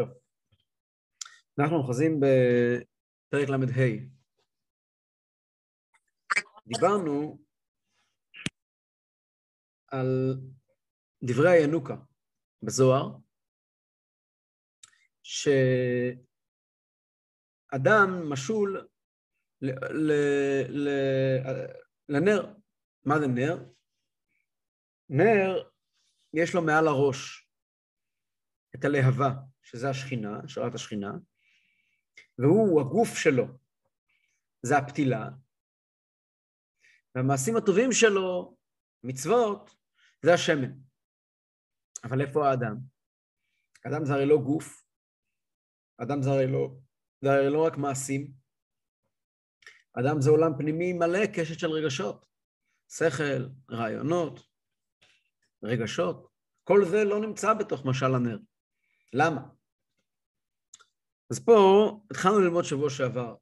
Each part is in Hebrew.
טוב. אנחנו אוחזים בפרק ל"ה. דיברנו על דברי הינוקה בזוהר, שאדם משול ל, ל, ל, לנר. מה זה נר? נר, יש לו מעל הראש את הלהבה, שזה השכינה, השראת השכינה, והוא, הגוף שלו, זה הפתילה, והמעשים הטובים שלו, מצוות, זה השמן. אבל איפה האדם? האדם זה הרי לא גוף, האדם זה הרי לא, זה הרי לא רק מעשים, אדם זה עולם פנימי מלא קשת של רגשות, שכל, רעיונות, רגשות, כל זה לא נמצא בתוך משל הנר. למה? אז פה התחלנו ללמוד שבוע שעבר,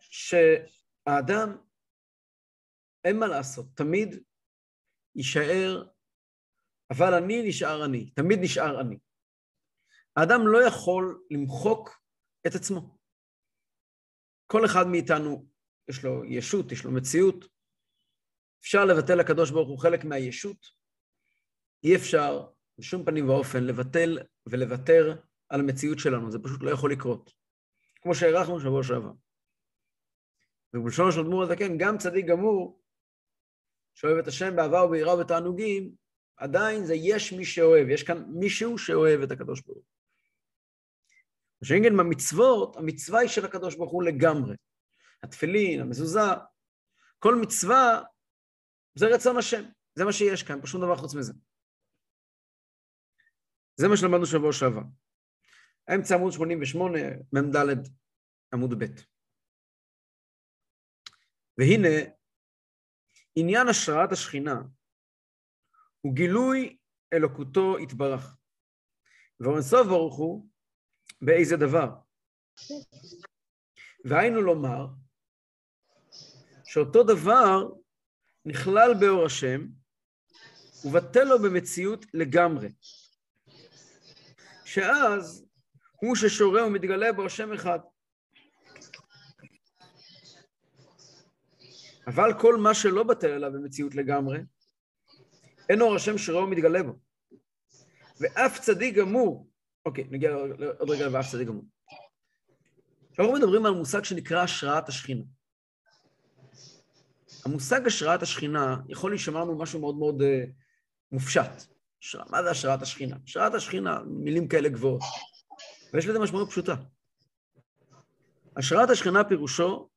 שהאדם, אין מה לעשות, תמיד יישאר, אבל אני נשאר אני, תמיד נשאר אני. האדם לא יכול למחוק את עצמו. כל אחד מאיתנו יש לו ישות, יש לו מציאות. אפשר לבטל לקדוש ברוך הוא חלק מהישות. אי אפשר בשום פנים ואופן לבטל ולוותר על המציאות שלנו, זה פשוט לא יכול לקרות. כמו שהערכנו שבוע שעבר. ובלשונו של אדמו"ר הזקן, גם צדיק גמור, שאוהב את השם בעבר וביראה ובתענוגים, עדיין זה יש מי שאוהב, יש כאן מישהו שאוהב את הקדוש ברוך הוא. שאינגן במצוות, המצווה היא של הקדוש ברוך הוא לגמרי. התפילין, המזוזה, כל מצווה זה רצון השם, זה מה שיש כאן, פשוט דבר חוץ מזה. זה מה שלמדנו שבוע שעבר. אמצע עמוד 88, מ"ד עמוד ב'. והנה, עניין השראת השכינה הוא גילוי אלוקותו יתברך. ואונסוף ברוך הוא באיזה דבר. והיינו לומר שאותו דבר נכלל באור השם ובטל לו במציאות לגמרי. שאז הוא ששורה ומתגלה בו השם אחד. אבל כל מה שלא בטל עליו במציאות לגמרי, אין אור השם שורה ומתגלה בו. ואף צדיק גמור, אוקיי, נגיע עוד רגע ואף צדיק גמור. אנחנו מדברים על מושג שנקרא השראת השכינה. המושג השראת השכינה יכול להישמע לנו משהו מאוד מאוד uh, מופשט. מה זה השראת השכינה? השראת השכינה, מילים כאלה גבוהות. ויש לזה משמעות פשוטה. השראת השכינה פירושו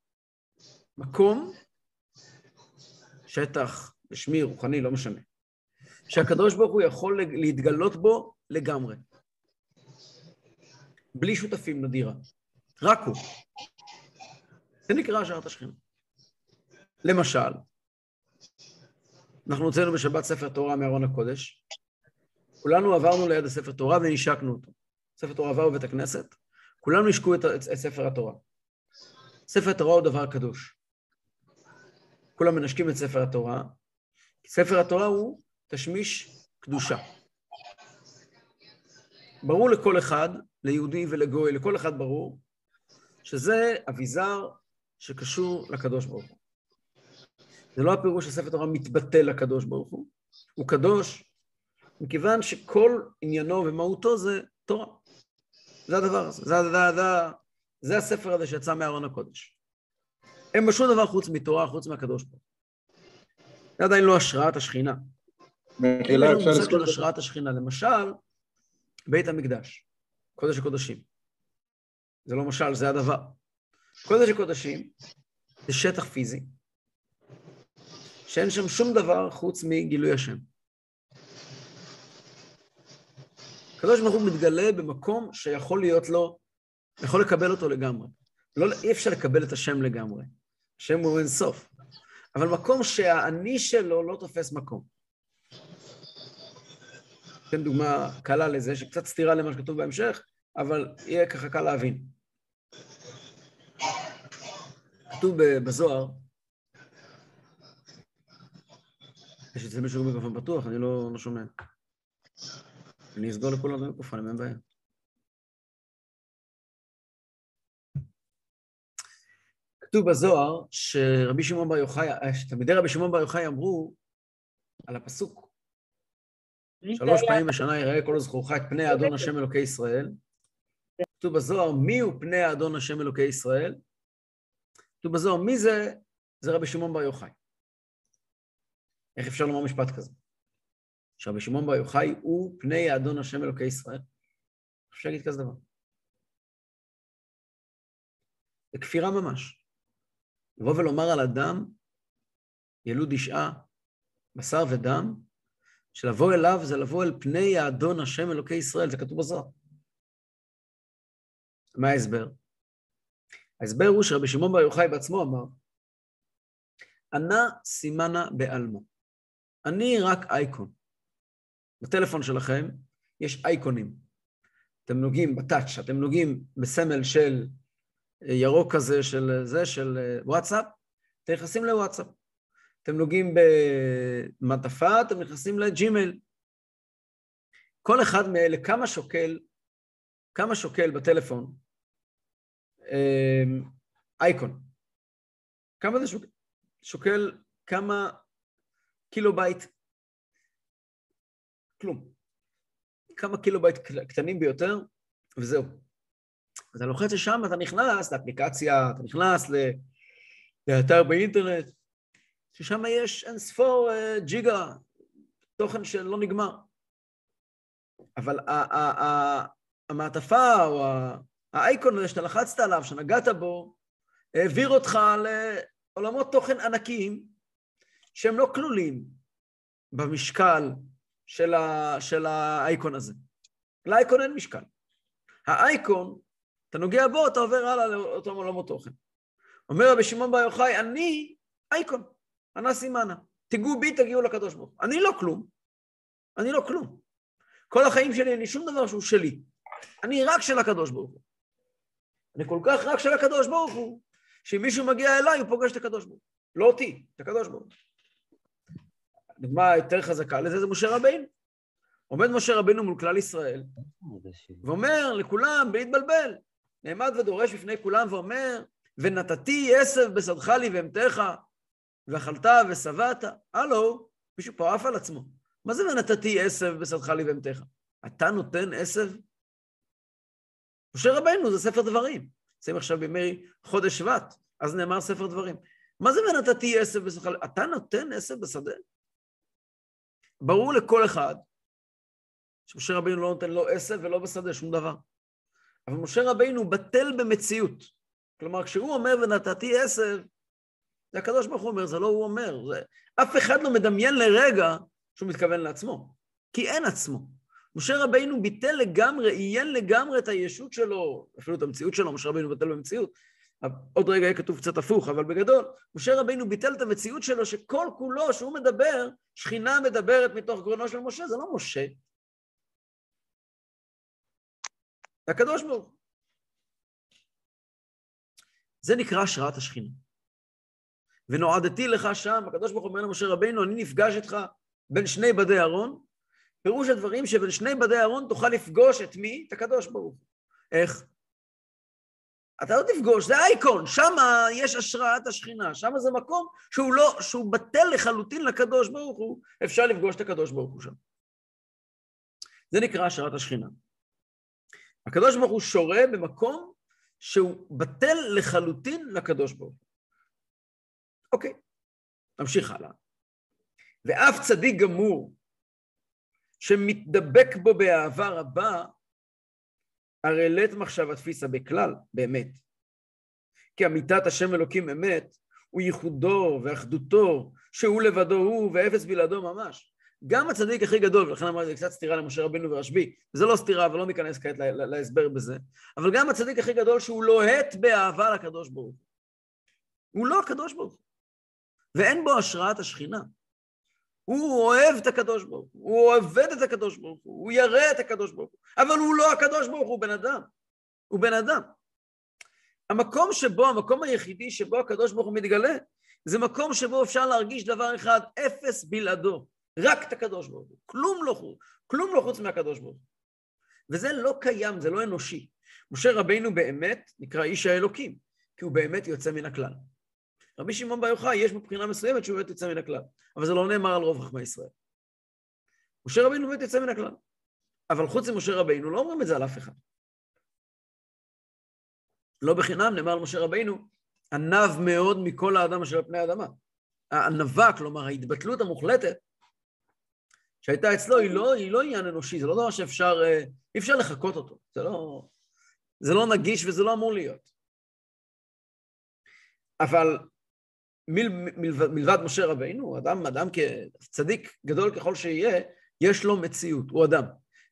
מקום, שטח, בשמי, רוחני, לא משנה, שהקדוש ברוך הוא יכול להתגלות בו לגמרי. בלי שותפים לדירה. רק הוא. זה נקרא השערת השכינה. למשל, אנחנו הוצאנו בשבת ספר תורה מארון הקודש, כולנו עברנו ליד הספר תורה ונשקנו אותו. ספר תורה עבר בבית הכנסת, כולנו השקו את, את, את ספר התורה. ספר התורה הוא דבר קדוש. כולם מנשקים את ספר התורה, כי ספר התורה הוא תשמיש קדושה. ברור לכל אחד, ליהודי ולגוי, לכל אחד ברור, שזה אביזר שקשור לקדוש ברוך הוא. זה לא הפירוש שספר תורה מתבטל לקדוש ברוך הוא, הוא קדוש מכיוון שכל עניינו ומהותו זה תורה. זה הדבר הזה, זה, זה, זה, זה הספר הזה שיצא מארון הקודש. אין בו שום דבר חוץ מתורה, חוץ מהקדוש ברוך הוא. זה עדיין לא השראת השכינה. אין לנו מושג של השראת השכינה. למשל, בית המקדש, קודש הקודשים. זה לא משל, זה הדבר. קודש הקודשים זה שטח פיזי, שאין שם שום דבר חוץ מגילוי השם. הקדוש ברוך הוא מתגלה במקום שיכול להיות לו, יכול לקבל אותו לגמרי. לא, אי אפשר לקבל את השם לגמרי. השם הוא אין סוף. אבל מקום שהאני שלו לא תופס מקום. אתן דוגמה קלה לזה, שקצת סתירה למה שכתוב בהמשך, אבל יהיה ככה קל להבין. כתוב בזוהר, יש אצל מישהו מיקרופון פתוח, אני לא, לא שומע. אני אסגור לכולם את המיקרופונים, אין בעיה. כתוב בזוהר שרבי שמעון בר יוחאי, שתלמידי רבי שמעון בר יוחאי אמרו על הפסוק, שלוש פעמים בשנה יראה כל זכורך את פני האדון השם אלוקי ישראל. כתוב בזוהר, מי הוא פני האדון השם אלוקי ישראל? כתוב בזוהר, מי זה? זה רבי שמעון בר יוחאי. איך אפשר לומר משפט כזה? שרבי שמעון בר יוחאי הוא פני האדון השם אלוקי ישראל. אפשר להגיד כזה דבר. זה כפירה ממש. לבוא ולומר על אדם, ילוד אישה, בשר ודם, שלבוא אליו זה לבוא אל פני האדון השם אלוקי ישראל, זה כתוב בזוהר. מה ההסבר? ההסבר הוא שרבי שמעון בר יוחאי בעצמו אמר, אנא סימנא בעלמא. אני רק אייקון. בטלפון שלכם יש אייקונים. אתם נוגעים ב touch, אתם נוגעים בסמל של ירוק כזה, של זה, של וואטסאפ, אתם נכנסים לוואטסאפ. אתם נוגעים במעטפה, אתם נכנסים לג'ימייל. כל אחד מאלה, כמה שוקל, כמה שוקל בטלפון אמ, אייקון? כמה זה שוקל? שוקל כמה קילובייט? כלום. כמה קילובייט קטנים ביותר, וזהו. אתה לוחץ לשם, אתה נכנס לאפליקציה, אתה נכנס לאתר באינטרנט, ששם יש אין ספור אה, ג'יגה, תוכן שלא נגמר. אבל המעטפה או האייקון הזה שאתה לחצת עליו, שנגעת בו, העביר אותך לעולמות תוכן ענקיים שהם לא כלולים במשקל של, ה, של האייקון הזה. לאייקון אין משקל. האייקון, אתה נוגע בו, אתה עובר הלאה לאותם עולמות תוכן. אומר רבי שמעון בר יוחאי, אני אייקון. ענה סימנה. תיגעו בי, תגיעו לקדוש ברוך הוא. אני לא כלום. אני לא כלום. כל החיים שלי אין לי שום דבר שהוא שלי. אני רק של הקדוש ברוך הוא. אני כל כך רק של הקדוש ברוך הוא, שאם מישהו מגיע אליי, הוא פוגש את הקדוש ברוך הוא. לא אותי, את הקדוש ברוך הוא. הדוגמה היותר חזקה לזה זה משה רבינו. עומד משה רבינו מול כלל ישראל, ואומר לכולם, בלי להתבלבל, נעמד ודורש בפני כולם ואומר, ונתתי עשב בשדך לי ואמתך, ואכלת ושבעת, הלו, מישהו פה עף על עצמו. מה זה ונתתי עשב בשדך לי ואמתך? אתה נותן עשב? משה רבנו זה ספר דברים. נמצאים עכשיו בימי חודש שבט, אז נאמר ספר דברים. מה זה ונתתי עשב בשדך לי? אתה נותן עשב בשדה? ברור לכל אחד שמשה רבינו לא נותן לא עשב ולא בשדה, שום דבר. אבל משה רבינו בטל במציאות. כלומר, כשהוא אומר ונתתי עשב, זה הקדוש ברוך הוא אומר, זה לא הוא אומר. זה... אף אחד לא מדמיין לרגע שהוא מתכוון לעצמו, כי אין עצמו. משה רבינו ביטל לגמרי, עיין לגמרי את הישות שלו, אפילו את המציאות שלו, משה רבינו ביטל במציאות. עוד רגע יהיה כתוב קצת הפוך, אבל בגדול, משה רבינו ביטל את המציאות שלו, שכל כולו, שהוא מדבר, שכינה מדברת מתוך גרונו של משה, זה לא משה. זה הקדוש ברוך. זה נקרא השראת השכינה. ונועדתי לך שם, הקדוש ברוך אומר למשה רבינו, אני נפגש איתך בין שני בדי ארון, פירוש הדברים שבין שני בדי ארון תוכל לפגוש את מי? את הקדוש ברוך. איך? אתה לא תפגוש, זה אייקון, שם יש השראת השכינה, שם זה מקום שהוא לא, שהוא בטל לחלוטין לקדוש ברוך הוא, אפשר לפגוש את הקדוש ברוך הוא שם. זה נקרא השראת השכינה. הקדוש ברוך הוא שורה במקום שהוא בטל לחלוטין לקדוש ברוך הוא. אוקיי, נמשיך הלאה. ואף צדיק גמור שמתדבק בו באהבה רבה, הרי לית מחשבה תפיסה בכלל, באמת. כי אמיתת השם אלוקים אמת, הוא ייחודו ואחדותו, שהוא לבדו הוא ואפס בלעדו ממש. גם הצדיק הכי גדול, ולכן אמרתי, זה קצת סתירה למשה רבינו ורשב"י, זה לא סתירה, אבל לא ניכנס כעת להסבר בזה, אבל גם הצדיק הכי גדול שהוא לוהט באהבה לקדוש ברוך הוא. הוא לא הקדוש ברוך הוא. ואין בו השראת השכינה. הוא אוהב את הקדוש ברוך הוא, הוא עובד את הקדוש ברוך הוא, הוא ירא את הקדוש ברוך הוא, אבל הוא לא הקדוש ברוך הוא, הוא בן אדם. הוא בן אדם. המקום שבו, המקום היחידי שבו הקדוש ברוך הוא מתגלה, זה מקום שבו אפשר להרגיש דבר אחד, אפס בלעדו. רק את הקדוש ברוך הוא. כלום לא חוץ, כלום לא חוץ מהקדוש ברוך הוא. וזה לא קיים, זה לא אנושי. משה רבינו באמת נקרא איש האלוקים, כי הוא באמת יוצא מן הכלל. רבי שמעון בר יוחאי, יש מבחינה מסוימת שהוא באמת יוצא מן הכלל, אבל זה לא נאמר על רוב חכמי ישראל. משה רבינו באמת יוצא מן הכלל. אבל חוץ ממשה רבינו לא אומרים את זה על אף אחד. לא בחינם נאמר על משה רבינו, ענב מאוד מכל האדם אשר על פני האדמה. הענווה, כלומר ההתבטלות המוחלטת שהייתה אצלו, היא לא, היא לא עניין אנושי, זה לא דבר שאפשר, אה, אי אפשר לחקות אותו, זה לא, זה לא נגיש וזה לא אמור להיות. אבל מל, מלבד, מלבד משה רבינו, אדם, אדם כצדיק גדול ככל שיהיה, יש לו מציאות, הוא אדם.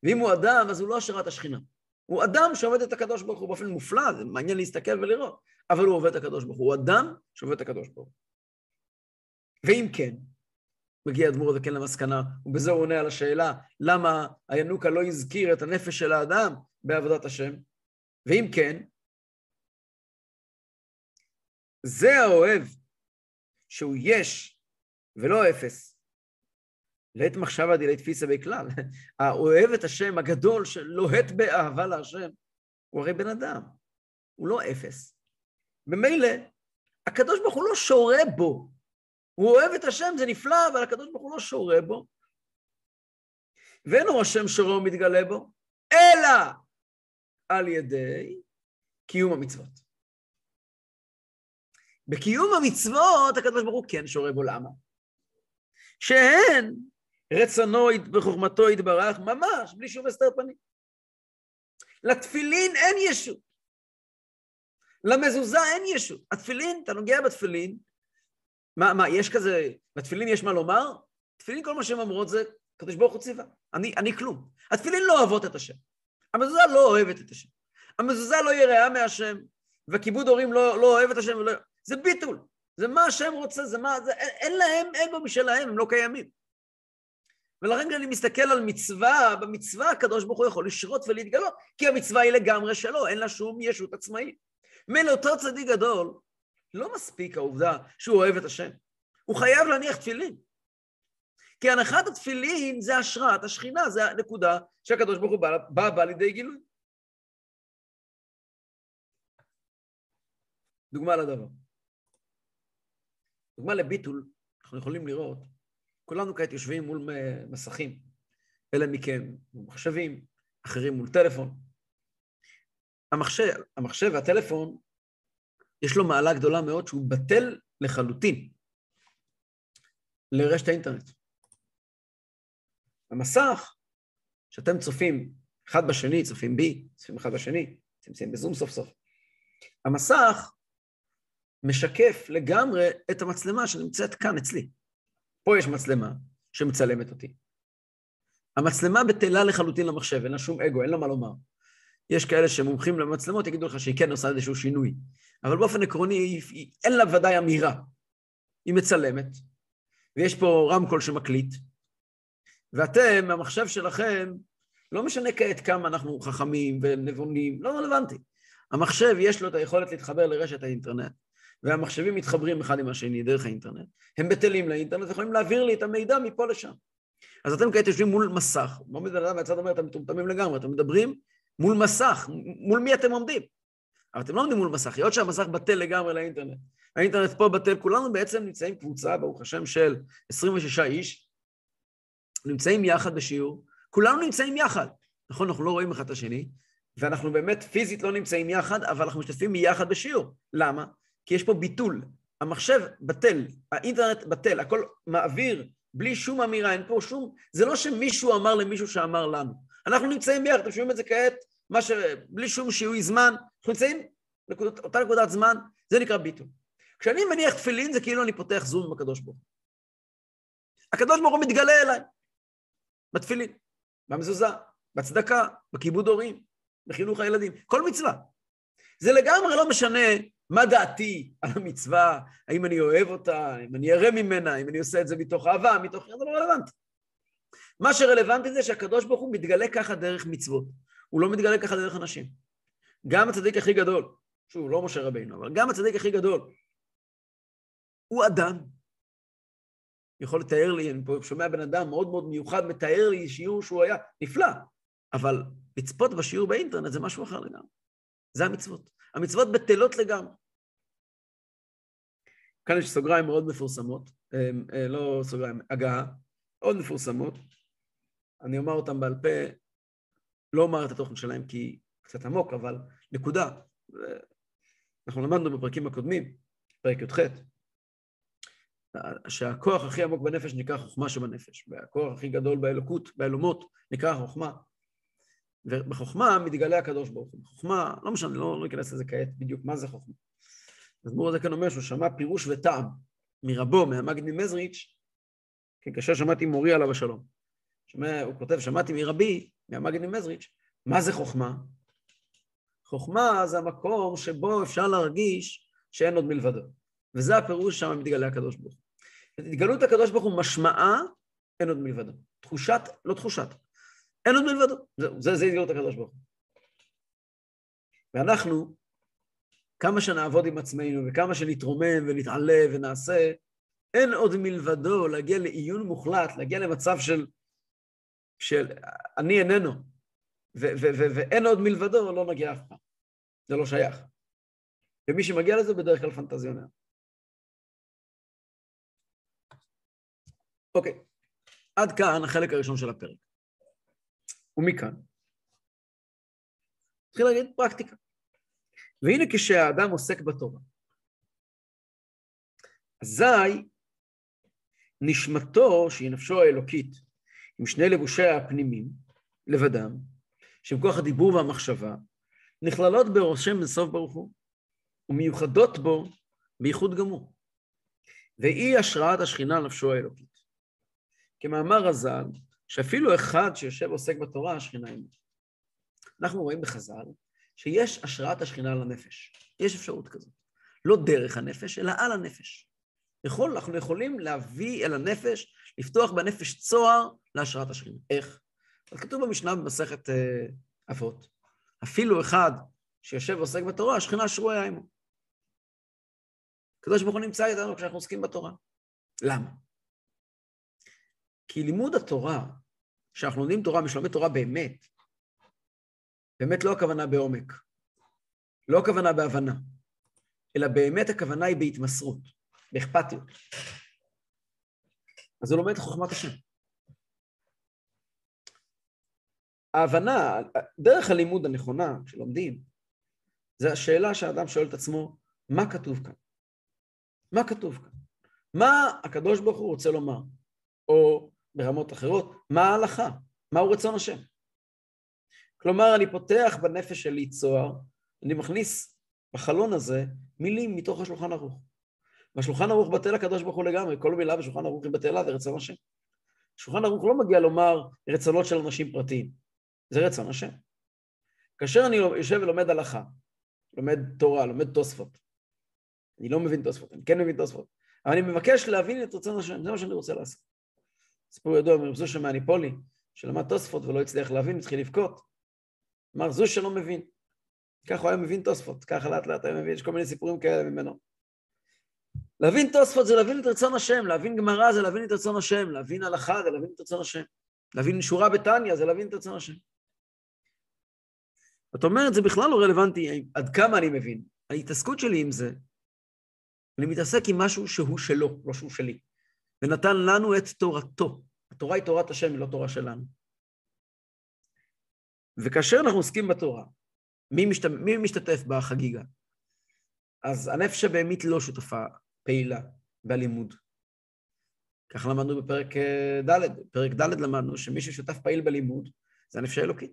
ואם הוא אדם, אז הוא לא השראת השכינה. הוא אדם שעובד את הקדוש ברוך הוא באופן מופלא, זה מעניין להסתכל ולראות, אבל הוא עובד את הקדוש ברוך הוא. הוא אדם שעובד את הקדוש ברוך הוא. ואם כן, מגיע אדמו"ר הזקן למסקנה, ובזה הוא עונה על השאלה למה הינוקה לא הזכיר את הנפש של האדם בעבודת השם, ואם כן, זה האוהב שהוא יש ולא אפס, לעת מחשבה דילית תפיסה בכלל. האוהב את השם הגדול שלוהט באהבה להשם, הוא הרי בן אדם, הוא לא אפס. ממילא, הקדוש ברוך הוא לא שורה בו. הוא אוהב את השם, זה נפלא, אבל הקדוש ברוך הוא לא שורה בו. ואין הוא השם שורה ומתגלה בו, אלא על ידי קיום המצוות. בקיום המצוות הקדוש ברוך הוא כן שורה בו, למה? שהן רצונו וחוכמתו יתברך ממש, בלי שום הסתר פנים. לתפילין אין ישות. למזוזה אין ישות. התפילין, אתה נוגע בתפילין, מה, מה, יש כזה, בתפילין יש מה לומר? תפילין כל מה שהן אומרות זה, קדוש ברוך הוא ציווה. אני, אני כלום. התפילין לא אוהבות את השם. המזוזה לא אוהבת את השם. המזוזה לא יראה מהשם, וכיבוד הורים לא, לא אוהב את השם, ולא... זה ביטול. זה מה השם רוצה, זה מה... זה, אין, אין להם אגו משלהם, הם לא קיימים. ולכן כשאני מסתכל על מצווה, במצווה הקדוש ברוך הוא יכול לשרות ולהתגלות, כי המצווה היא לגמרי שלו, אין לה שום ישות עצמאית. מילא אותו צדיק גדול, לא מספיק העובדה שהוא אוהב את השם. הוא חייב להניח תפילין. כי הנחת התפילין זה השראת השכינה, זה הנקודה שהקדוש ברוך הוא בא, בא, בא לידי גילוי. דוגמה לדבר. דוגמה לביטול, אנחנו יכולים לראות, כולנו כעת יושבים מול מסכים, אלה מכם מול מחשבים, אחרים מול טלפון. המחשב, המחשב והטלפון, יש לו מעלה גדולה מאוד שהוא בטל לחלוטין לרשת האינטרנט. המסך, שאתם צופים אחד בשני, צופים בי, צופים אחד בשני, נמצאים בזום סוף סוף. המסך משקף לגמרי את המצלמה שנמצאת כאן אצלי. פה יש מצלמה שמצלמת אותי. המצלמה בטלה לחלוטין למחשב, אין לה שום אגו, אין לה מה לומר. יש כאלה שמומחים למצלמות, יגידו לך שהיא כן עושה איזשהו שינוי. אבל באופן עקרוני, היא, היא, אין לה ודאי אמירה. היא מצלמת, ויש פה רמקול שמקליט, ואתם, המחשב שלכם, לא משנה כעת כמה אנחנו חכמים ונבונים, לא רלוונטי. המחשב, יש לו את היכולת להתחבר לרשת האינטרנט, והמחשבים מתחברים אחד עם השני דרך האינטרנט, הם בטלים לאינטרנט ויכולים להעביר לי את המידע מפה לשם. אז אתם כעת יושבים מול מסך, לא בן אדם מהצד אומר, אתם מטומטמים לגמרי, אתם מדברים מול מסך, מול מי אתם עומדים? אבל אתם לא עומדים מול מסך, היות שהמסך בטל לגמרי לאינטרנט. האינטרנט פה בטל, כולנו בעצם נמצאים קבוצה, ברוך השם, של 26 איש, נמצאים יחד בשיעור, כולנו נמצאים יחד. נכון, אנחנו לא רואים אחד את השני, ואנחנו באמת פיזית לא נמצאים יחד, אבל אנחנו משתתפים יחד בשיעור. למה? כי יש פה ביטול. המחשב בטל, האינטרנט בטל, הכל מעביר בלי שום אמירה, אין פה שום... זה לא שמישהו אמר למישהו שאמר לנו. אנחנו נמצאים ביחד, אתם שומעים את זה כעת, מה ש... בלי שום שיהוי זמן, אנחנו נמצאים באותה נקודת זמן, זה נקרא ביטול. כשאני מניח תפילין זה כאילו אני פותח זום עם הקדוש ברוך הוא. הקדוש ברוך הוא מתגלה אליי, בתפילין, במזוזה, בצדקה, בכיבוד הורים, בחינוך הילדים, כל מצווה. זה לגמרי לא משנה מה דעתי על המצווה, האם אני אוהב אותה, אם אני אראה ממנה, אם אני עושה את זה מתוך אהבה, מתוך... זה לא רלוונטי. מה שרלוונטי זה שהקדוש ברוך הוא מתגלה ככה דרך מצוות. הוא לא מתגלה ככה דרך אנשים. גם הצדיק הכי גדול, שוב, לא משה רבינו, אבל גם הצדיק הכי גדול, הוא אדם. יכול לתאר לי, אני פה שומע בן אדם מאוד מאוד מיוחד, מתאר לי שיעור שהוא היה נפלא, אבל לצפות בשיעור באינטרנט זה משהו אחר לגמרי. זה המצוות. המצוות בטלות לגמרי. כאן יש סוגריים מאוד מפורסמות, אה, אה, לא סוגריים, הגעה, מאוד מפורסמות. אני אומר אותם בעל פה, לא אומר את התוכן שלהם כי קצת עמוק, אבל נקודה. אנחנו למדנו בפרקים הקודמים, פרק י"ח, שהכוח הכי עמוק בנפש נקרא חוכמה שבנפש, והכוח הכי גדול באלוקות, באלומות, נקרא חוכמה. ובחוכמה מתגלה הקדוש ברוך הוא. בחוכמה, לא משנה, לא, לא ניכנס לזה כעת בדיוק מה זה חוכמה. אז מור הזה כאן אומר שהוא שמע פירוש וטעם מרבו, מהמגיד ממזריץ', כן, כאשר שמעתי מורי עליו השלום. שומע, הוא כותב, שמעתי מרבי, מהמגיד ממזריץ', מה זה חוכמה? חוכמה זה המקום שבו אפשר להרגיש שאין עוד מלבדו. וזה הפירוש שם מתגלה הקדוש ברוך הוא. התגלות הקדוש ברוך הוא משמעה אין עוד מלבדו. תחושת, לא תחושת, אין עוד מלבדו. זהו, זה, זה התגלות הקדוש ברוך הוא. ואנחנו, כמה שנעבוד עם עצמנו וכמה שנתרומם ונתעלה ונעשה, אין עוד מלבדו להגיע לעיון מוחלט, להגיע למצב של, של אני איננו, ואין עוד מלבדו, לא נגיע אף פעם. זה לא שייך. ומי שמגיע לזה בדרך כלל פנטזיונר. אוקיי, עד כאן החלק הראשון של הפרק. ומכאן, נתחיל להגיד פרקטיקה. והנה כשהאדם עוסק בתורה, אזי נשמתו, שהיא נפשו האלוקית, עם שני לבושיה הפנימיים, לבדם, שהם כוח הדיבור והמחשבה, נכללות בראשם אינסוף ברוך הוא, ומיוחדות בו בייחוד גמור. והיא השראת השכינה לנפשו האלוקית. כמאמר רז"ל, שאפילו אחד שיושב ועוסק בתורה, השכינה עימו. אנחנו רואים בחז"ל שיש השראת השכינה לנפש. יש אפשרות כזאת. לא דרך הנפש, אלא על הנפש. יכול, אנחנו יכולים להביא אל הנפש, לפתוח בנפש צוהר להשראת השכינה. איך? אז כתוב במשנה במסכת אה, אבות, אפילו אחד שיושב ועוסק בתורה, השכינה שרויה עמו. הקדוש ברוך הוא נמצא איתנו כשאנחנו עוסקים בתורה. למה? כי לימוד התורה, כשאנחנו לומדים תורה, משלומי תורה באמת, באמת לא הכוונה בעומק, לא הכוונה בהבנה, אלא באמת הכוונה היא בהתמסרות, באכפתיות. אז הוא לומד חוכמת השם. ההבנה, דרך הלימוד הנכונה, כשלומדים, זה השאלה שהאדם שואל את עצמו, מה כתוב כאן? מה כתוב כאן? מה הקדוש ברוך הוא רוצה לומר? או ברמות אחרות, מה ההלכה? מהו רצון השם? כלומר, אני פותח בנפש שלי צוהר, אני מכניס בחלון הזה מילים מתוך השולחן ערוך. והשולחן ערוך בטל הקדוש ברוך הוא לגמרי, כל מילה בשולחן ערוך היא בטלה, זה רצון השם. שולחן ערוך לא מגיע לומר רצונות של אנשים פרטיים, זה רצון השם. כאשר אני יושב ולומד הלכה, לומד תורה, לומד תוספות, אני לא מבין תוספות, אני כן מבין תוספות, אבל אני מבקש להבין את רצון השם, זה מה שאני רוצה לעשות. סיפור ידוע מרב זושה מהניפולי, שלמד תוספות ולא הצליח להבין, התחיל לבכות. אמר, זוש שלא מבין. ככה הוא היה מבין תוספות, ככה לאט לאט היה מבין, יש כל מיני סיפורים כאלה ממנו. להבין תוספות זה להבין את רצון השם, להבין גמרא זה להבין את רצון השם, להבין הלכה זה להבין את רצון השם, להבין שורה בתניא זה להבין את רצון השם. זאת אומרת, זה בכלל לא רלוונטי עד כמה אני מבין. ההתעסקות שלי עם זה, אני מתעסק עם משהו שהוא שלו, לא שהוא שלי. ונתן לנו את תורתו. התורה היא תורת השם, היא לא תורה שלנו. וכאשר אנחנו עוסקים בתורה, מי, משת... מי משתתף בחגיגה? אז הנפש הבהמית לא שותפה פעילה בלימוד. כך למדנו בפרק אה, ד', בפרק ד' למדנו שמי ששותף פעיל בלימוד זה הנפש האלוקית.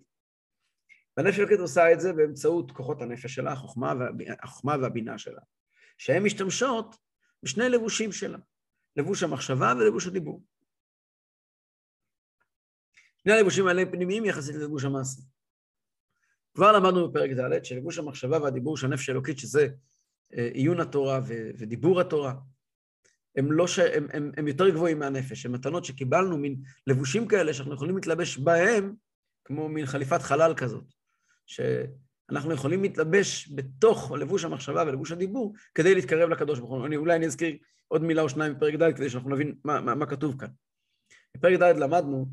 והנפש האלוקית עושה את זה באמצעות כוחות הנפש שלה, החוכמה, והבינה, החוכמה והבינה שלה, שהן משתמשות בשני לבושים שלה. לבוש המחשבה ולבוש הדיבור. שני הלבושים האלה פנימיים יחסית ללבוש המעשה. כבר למדנו בפרק ד' שלבוש המחשבה והדיבור של הנפש האלוקית, שזה אה, עיון התורה ודיבור התורה, הם, לא ש... הם, הם, הם יותר גבוהים מהנפש, הם מתנות שקיבלנו, מין לבושים כאלה שאנחנו יכולים להתלבש בהם, כמו מין חליפת חלל כזאת, שאנחנו יכולים להתלבש בתוך לבוש המחשבה ולבוש הדיבור כדי להתקרב לקדוש ברוך הוא. אולי אני אזכיר עוד מילה או שניים בפרק ד' כדי שאנחנו נבין מה, מה, מה כתוב כאן. בפרק ד' למדנו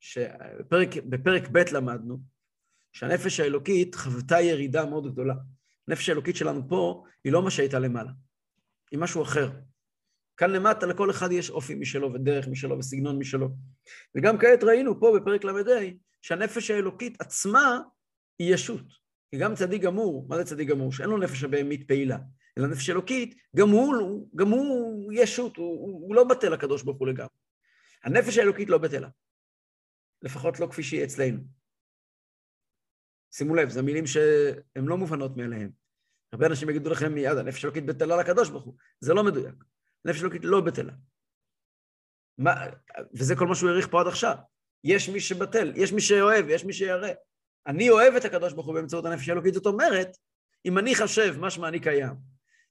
שבפרק ב' למדנו, שהנפש האלוקית חוותה ירידה מאוד גדולה. הנפש האלוקית שלנו פה היא לא מה שהייתה למעלה, היא משהו אחר. כאן למטה לכל אחד יש אופי משלו ודרך משלו וסגנון משלו. וגם כעת ראינו פה בפרק ל"ה שהנפש האלוקית עצמה היא ישות. כי גם צדיק גמור, מה זה צדיק גמור? שאין לו נפש הבהמית פעילה, אלא נפש אלוקית, גם הוא, גם הוא ישות, הוא, הוא, הוא לא בטל הקדוש ברוך הוא לגמרי. הנפש האלוקית לא בטלה, לפחות לא כפי שהיא אצלנו. שימו לב, זה מילים שהן לא מובנות מאליהן. הרבה אנשים יגידו לכם מיד, הנפש האלוקית בטלה לקדוש ברוך הוא. זה לא מדויק. הנפש האלוקית לא בטלה. מה, וזה כל מה שהוא העריך פה עד עכשיו. יש מי שבטל, יש מי שאוהב, יש מי שירא. אני אוהב את הקדוש ברוך הוא באמצעות הנפש האלוקית, זאת אומרת, אם אני חשב, משמע אני קיים.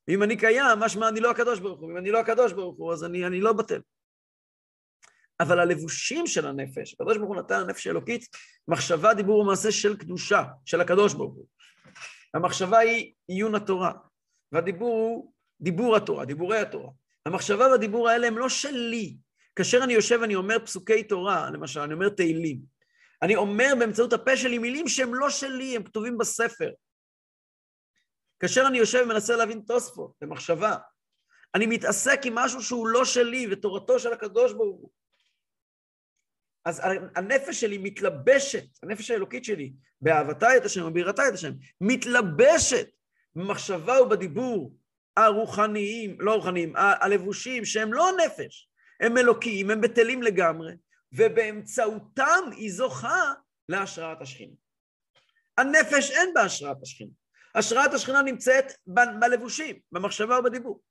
ואם אני קיים, משמע אני לא הקדוש ברוך הוא. אם אני לא הקדוש ברוך הוא, אז אני, אני לא בטל. אבל הלבושים של הנפש, הקדוש ברוך הוא נתן לנפש האלוקית מחשבה, דיבור ומעשה של קדושה, של הקדוש ברוך הוא. המחשבה היא עיון התורה, והדיבור הוא דיבור התורה, דיבורי התורה. המחשבה והדיבור האלה הם לא שלי. כאשר אני יושב ואני אומר פסוקי תורה, למשל, אני אומר תהילים, אני אומר באמצעות הפה שלי מילים שהם לא שלי, הם כתובים בספר. כאשר אני יושב ומנסה להבין תוספות במחשבה, אני מתעסק עם משהו שהוא לא שלי ותורתו של הקדוש ברוך הוא. אז הנפש שלי מתלבשת, הנפש האלוקית שלי, באהבתה את השם וביראתה את השם, מתלבשת במחשבה ובדיבור הרוחניים, לא רוחניים, הלבושים שהם לא נפש, הם אלוקיים, הם בטלים לגמרי, ובאמצעותם היא זוכה להשראת השכינה. הנפש אין בה השראת השכינה. השראת השכינה נמצאת בלבושים, במחשבה ובדיבור.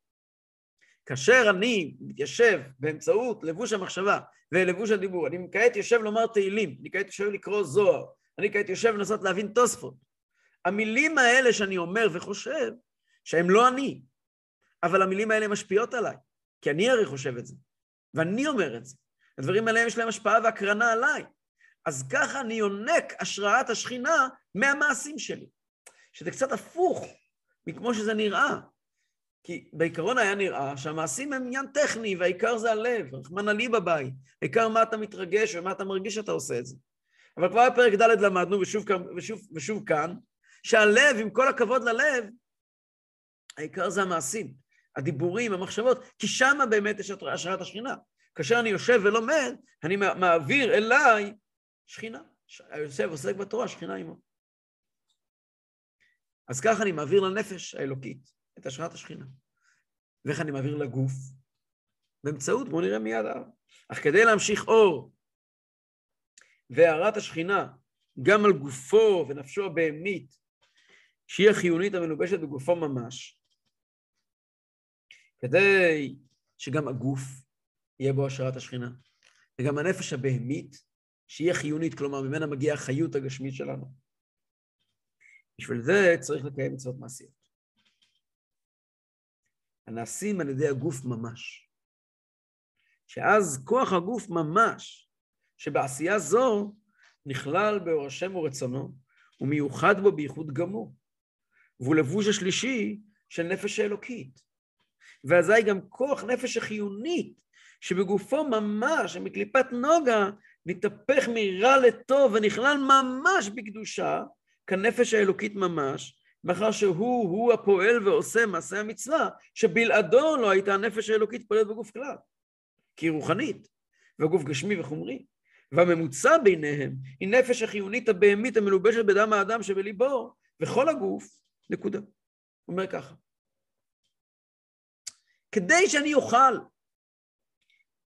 כאשר אני מתיישב באמצעות לבוש המחשבה ולבוש הדיבור, אני כעת יושב לומר תהילים, אני כעת יושב לקרוא זוהר, אני כעת יושב לנסות להבין תוספות. המילים האלה שאני אומר וחושב, שהם לא אני, אבל המילים האלה משפיעות עליי, כי אני הרי חושב את זה, ואני אומר את זה. הדברים האלה יש להם השפעה והקרנה עליי. אז ככה אני יונק השראת השכינה מהמעשים שלי. שזה קצת הפוך מכמו שזה נראה. כי בעיקרון היה נראה שהמעשים הם עניין טכני, והעיקר זה הלב, רחמנא לי בבית. העיקר מה אתה מתרגש ומה אתה מרגיש שאתה עושה את זה. אבל כבר בפרק ד' למדנו, ושוב, ושוב, ושוב כאן, שהלב, עם כל הכבוד ללב, העיקר זה המעשים, הדיבורים, המחשבות, כי שמה באמת יש השראת השכינה. כאשר אני יושב ולומד, אני מעביר אליי שכינה. יושב עוסק בתורה, שכינה עמו. אז ככה אני מעביר לנפש האלוקית את השראת השכינה. ואיך אני מעביר לגוף? באמצעות, בואו נראה מיד הלאה. אך כדי להמשיך אור והארת השכינה גם על גופו ונפשו הבהמית, שהיא החיונית המלובשת בגופו ממש, כדי שגם הגוף יהיה בו השראת השכינה, וגם הנפש הבהמית, שהיא החיונית, כלומר ממנה מגיעה החיות הגשמית שלנו. בשביל זה צריך לקיים מצוות מעשיות. הנעשים על ידי הגוף ממש. שאז כוח הגוף ממש, שבעשייה זו נכלל באור השם ורצונו, ומיוחד בו בייחוד גמור. והוא לבוש השלישי של נפש האלוקית. ואזי גם כוח נפש החיונית, שבגופו ממש, מקליפת נוגה, נתהפך מרע לטוב ונכלל ממש בקדושה, כנפש האלוקית ממש, מאחר שהוא, הוא הפועל ועושה מעשה המצווה, שבלעדו לא הייתה הנפש האלוקית פועלת בגוף כלל, כי היא רוחנית, והגוף גשמי וחומרי. והממוצע ביניהם היא נפש החיונית הבהמית המלובשת בדם האדם שבליבו, וכל הגוף, נקודה. הוא אומר ככה. כדי שאני אוכל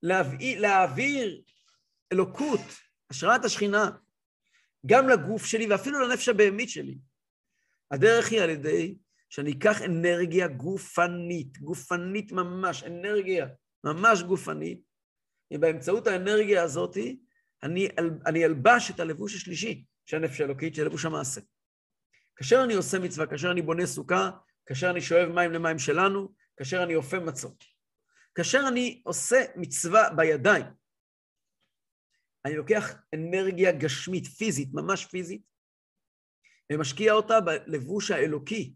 להביא, להעביר אלוקות, השראת השכינה, גם לגוף שלי ואפילו לנפש הבהמית שלי, הדרך היא על ידי שאני אקח אנרגיה גופנית, גופנית ממש, אנרגיה ממש גופנית, ובאמצעות האנרגיה הזאת אני, אני אלבש את הלבוש השלישי של הנפש האלוקית, של לבוש המעשה. כאשר אני עושה מצווה, כאשר אני בונה סוכה, כאשר אני שואב מים למים שלנו, כאשר אני אופה מצות. כאשר אני עושה מצווה בידיים, אני לוקח אנרגיה גשמית, פיזית, ממש פיזית, ומשקיע אותה בלבוש האלוקי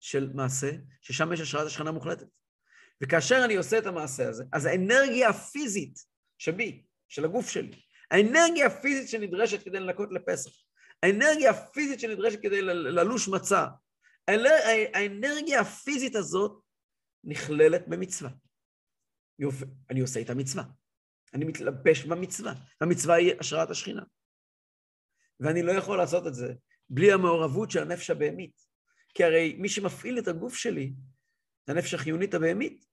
של מעשה, ששם יש השראת השכנה מוחלטת. וכאשר אני עושה את המעשה הזה, אז האנרגיה הפיזית שבי, של הגוף שלי, האנרגיה הפיזית שנדרשת כדי לנקות לפסח, האנרגיה הפיזית שנדרשת כדי ללוש מצה, האנרגיה הפיזית הזאת נכללת במצווה. אני עושה את המצווה. אני מתלבש במצווה. המצווה היא השראת השכינה. ואני לא יכול לעשות את זה בלי המעורבות של הנפש הבהמית. כי הרי מי שמפעיל את הגוף שלי זה הנפש החיונית הבהמית.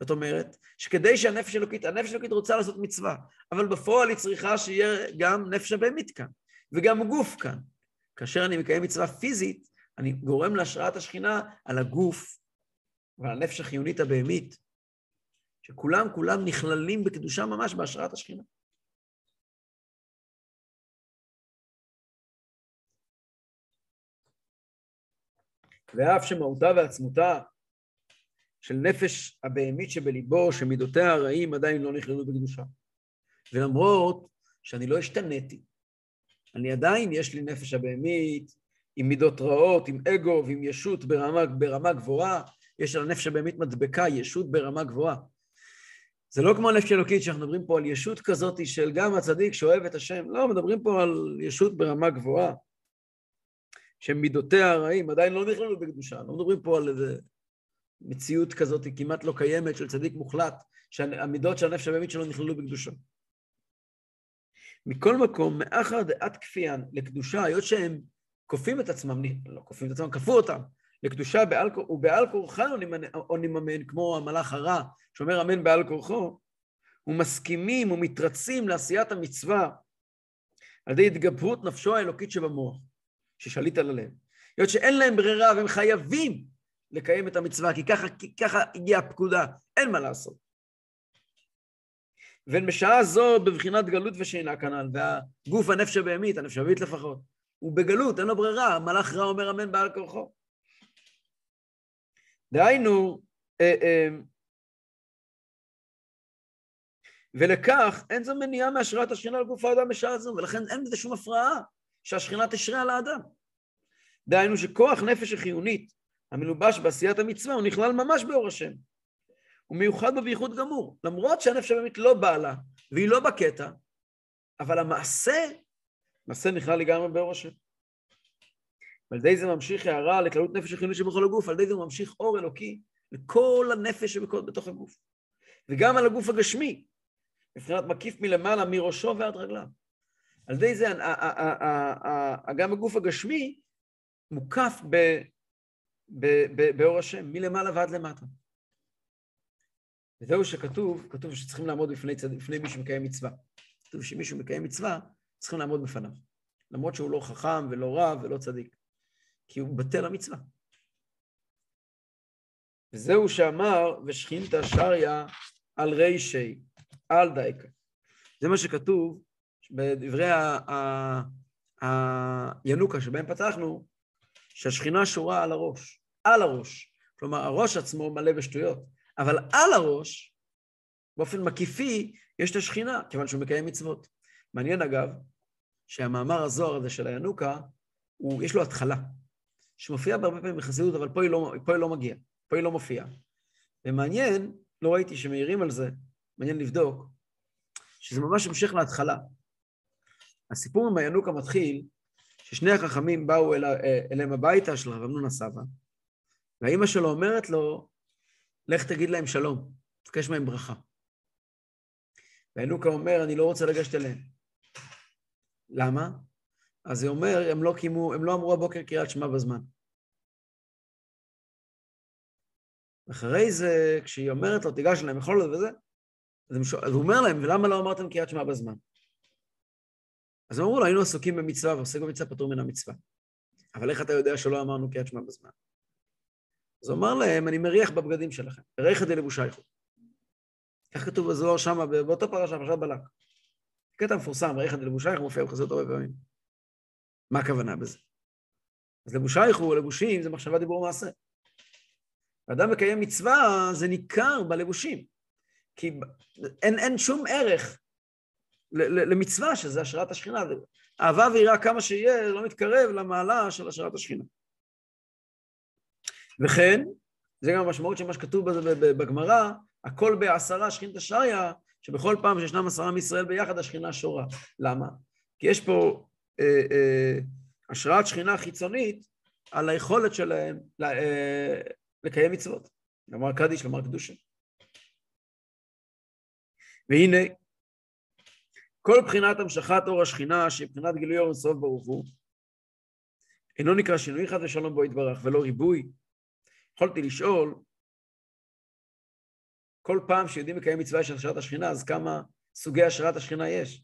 זאת אומרת, שכדי שהנפש האלוקית, הנפש האלוקית רוצה לעשות מצווה, אבל בפועל היא צריכה שיהיה גם נפש הבהמית כאן, וגם גוף כאן. כאשר אני מקיים מצווה פיזית, אני גורם להשראת השכינה על הגוף ועל הנפש החיונית הבהמית, שכולם כולם נכללים בקדושה ממש בהשראת השכינה. ואף שמהותה ועצמותה של נפש הבהמית שבליבו, שמידותיה הרעים עדיין לא נכללו בקדושה. ולמרות שאני לא השתניתי, אני עדיין, יש לי נפש הבהמית עם מידות רעות, עם אגו ועם ישות ברמה, ברמה גבוהה, יש על הנפש הבהמית מדבקה, ישות ברמה גבוהה. זה לא כמו הנפש האלוקית שאנחנו מדברים פה על ישות כזאת של גם הצדיק שאוהב את השם, לא, מדברים פה על ישות ברמה גבוהה, שמידותיה הרעים עדיין לא נכללו בקדושה, לא מדברים פה על איזה מציאות כזאת כמעט לא קיימת של צדיק מוחלט, שהמידות של הנפש הבאמית שלו נכללו בקדושה. מכל מקום, מאחר דעת כפיין לקדושה, היות שהם כופים את עצמם, לא כופים את עצמם, כפו אותם, לקדושה בעל, ובעל כורחן או נממן, כמו המלאך הרע, שאומר אמן בעל כורחו, ומסכימים ומתרצים לעשיית המצווה על ידי התגברות נפשו האלוקית שבמוח, ששליט על הלב. היות שאין להם ברירה והם חייבים לקיים את המצווה, כי ככה, כי ככה הגיעה הפקודה, אין מה לעשות. ובשעה זו בבחינת גלות ושינה כנ"ל, והגוף הנפש הבהמית, הנפש הבהמית לפחות, הוא בגלות, אין לו ברירה, מלאך רע אומר אמן בעל כורחו. דהיינו, אה, אה, ולכך אין זו מניעה מהשראת השכינה על גוף האדם בשעה זו, ולכן אין בזה שום הפרעה שהשכינה תשרה על האדם. דהיינו שכוח נפש החיונית המלובש בעשיית המצווה הוא נכלל ממש באור השם. הוא מיוחד בו בייחוד גמור. למרות שהנפש הבאמת לא באה לה, והיא לא בקטע, אבל המעשה, מעשה נכלל לגמרי באור השם. ועל ידי זה ממשיך הערה לכללות נפש החיונית שבכל הגוף, על ידי זה הוא ממשיך אור אלוקי לכל הנפש שבתוך הגוף. וגם על הגוף הגשמי, מבחינת מקיף מלמעלה, מראשו ועד רגליו. על ידי זה גם הגוף הגשמי מוקף ב, ב, ב, באור השם, מלמעלה ועד למטה. וזהו שכתוב, כתוב שצריכים לעמוד בפני, צד... בפני מי שמקיים מצווה. כתוב שמישהו מקיים מצווה, צריכים לעמוד בפניו. למרות שהוא לא חכם ולא רב ולא צדיק. כי הוא בטל המצווה. וזהו שאמר, ושכינתא שריה על רישי, על דייקה. זה מה שכתוב בדברי הינוקה שבהם פתחנו, שהשכינה שורה על הראש, על הראש. כלומר, הראש עצמו מלא בשטויות, אבל על הראש, באופן מקיפי, יש את השכינה, כיוון שהוא מקיים מצוות. מעניין אגב, שהמאמר הזוהר הזה של הינוקה, הוא, יש לו התחלה, שמופיעה בהרבה פעמים בחסידות, אבל פה היא לא, פה היא לא מגיעה, פה היא לא מופיעה. ומעניין, לא ראיתי שמעירים על זה, מעניין לבדוק, שזה ממש המשך להתחלה. הסיפור עם הינוקה מתחיל ששני החכמים באו אל, אליהם הביתה של רב אמנון הסבא, והאימא שלו אומרת לו, לך תגיד להם שלום, תבקש מהם ברכה. והינוקה אומר, אני לא רוצה לגשת אליהם. למה? אז היא אומר, הם לא קיימו, הם לא אמרו הבוקר קריאת שמע בזמן. אחרי זה, כשהיא אומרת לו, תיגש אליהם, יכול להיות וזה, אז הוא אומר להם, ולמה לא אמרתם קריאת שמע בזמן? אז הם אמרו לו, היינו עסוקים במצווה, ועוסק במצווה פטור מן המצווה. אבל איך אתה יודע שלא אמרנו קריאת שמע בזמן? אז הוא אמר להם, אני מריח בבגדים שלכם, ריחא דלבושייכו. כך כתוב בזוהר שם, באותה פרשה, פרשת בלק. קטע מפורסם, ריחא דלבושייכו מופיע בחזיות הרבה פעמים. מה הכוונה בזה? אז לבושייכו, לבושים, זה מחשבה, דיבור, מעשה. אדם מקיים מצווה, זה ניכר בלבושים. כי אין, אין שום ערך למצווה, שזה השראת השכינה. אהבה ויראה כמה שיהיה, לא מתקרב למעלה של השראת השכינה. וכן, זה גם המשמעות של מה שכתוב בגמרא, הכל בעשרה שכינתא שריה, שבכל פעם שישנם עשרה מישראל ביחד, השכינה שורה. למה? כי יש פה אה, אה, השראת שכינה חיצונית על היכולת שלהם אה, לקיים מצוות. לומר קדיש, לומר קדושה. והנה, כל בחינת המשכת אור השכינה, שהיא בחינת גילוי אור אינסוף ברוך הוא, אינו נקרא שינוי חד ושלום בו יתברך, ולא ריבוי. יכולתי לשאול, כל פעם שיודעים לקיים מצווה של השראת השכינה, אז כמה סוגי השראת השכינה יש?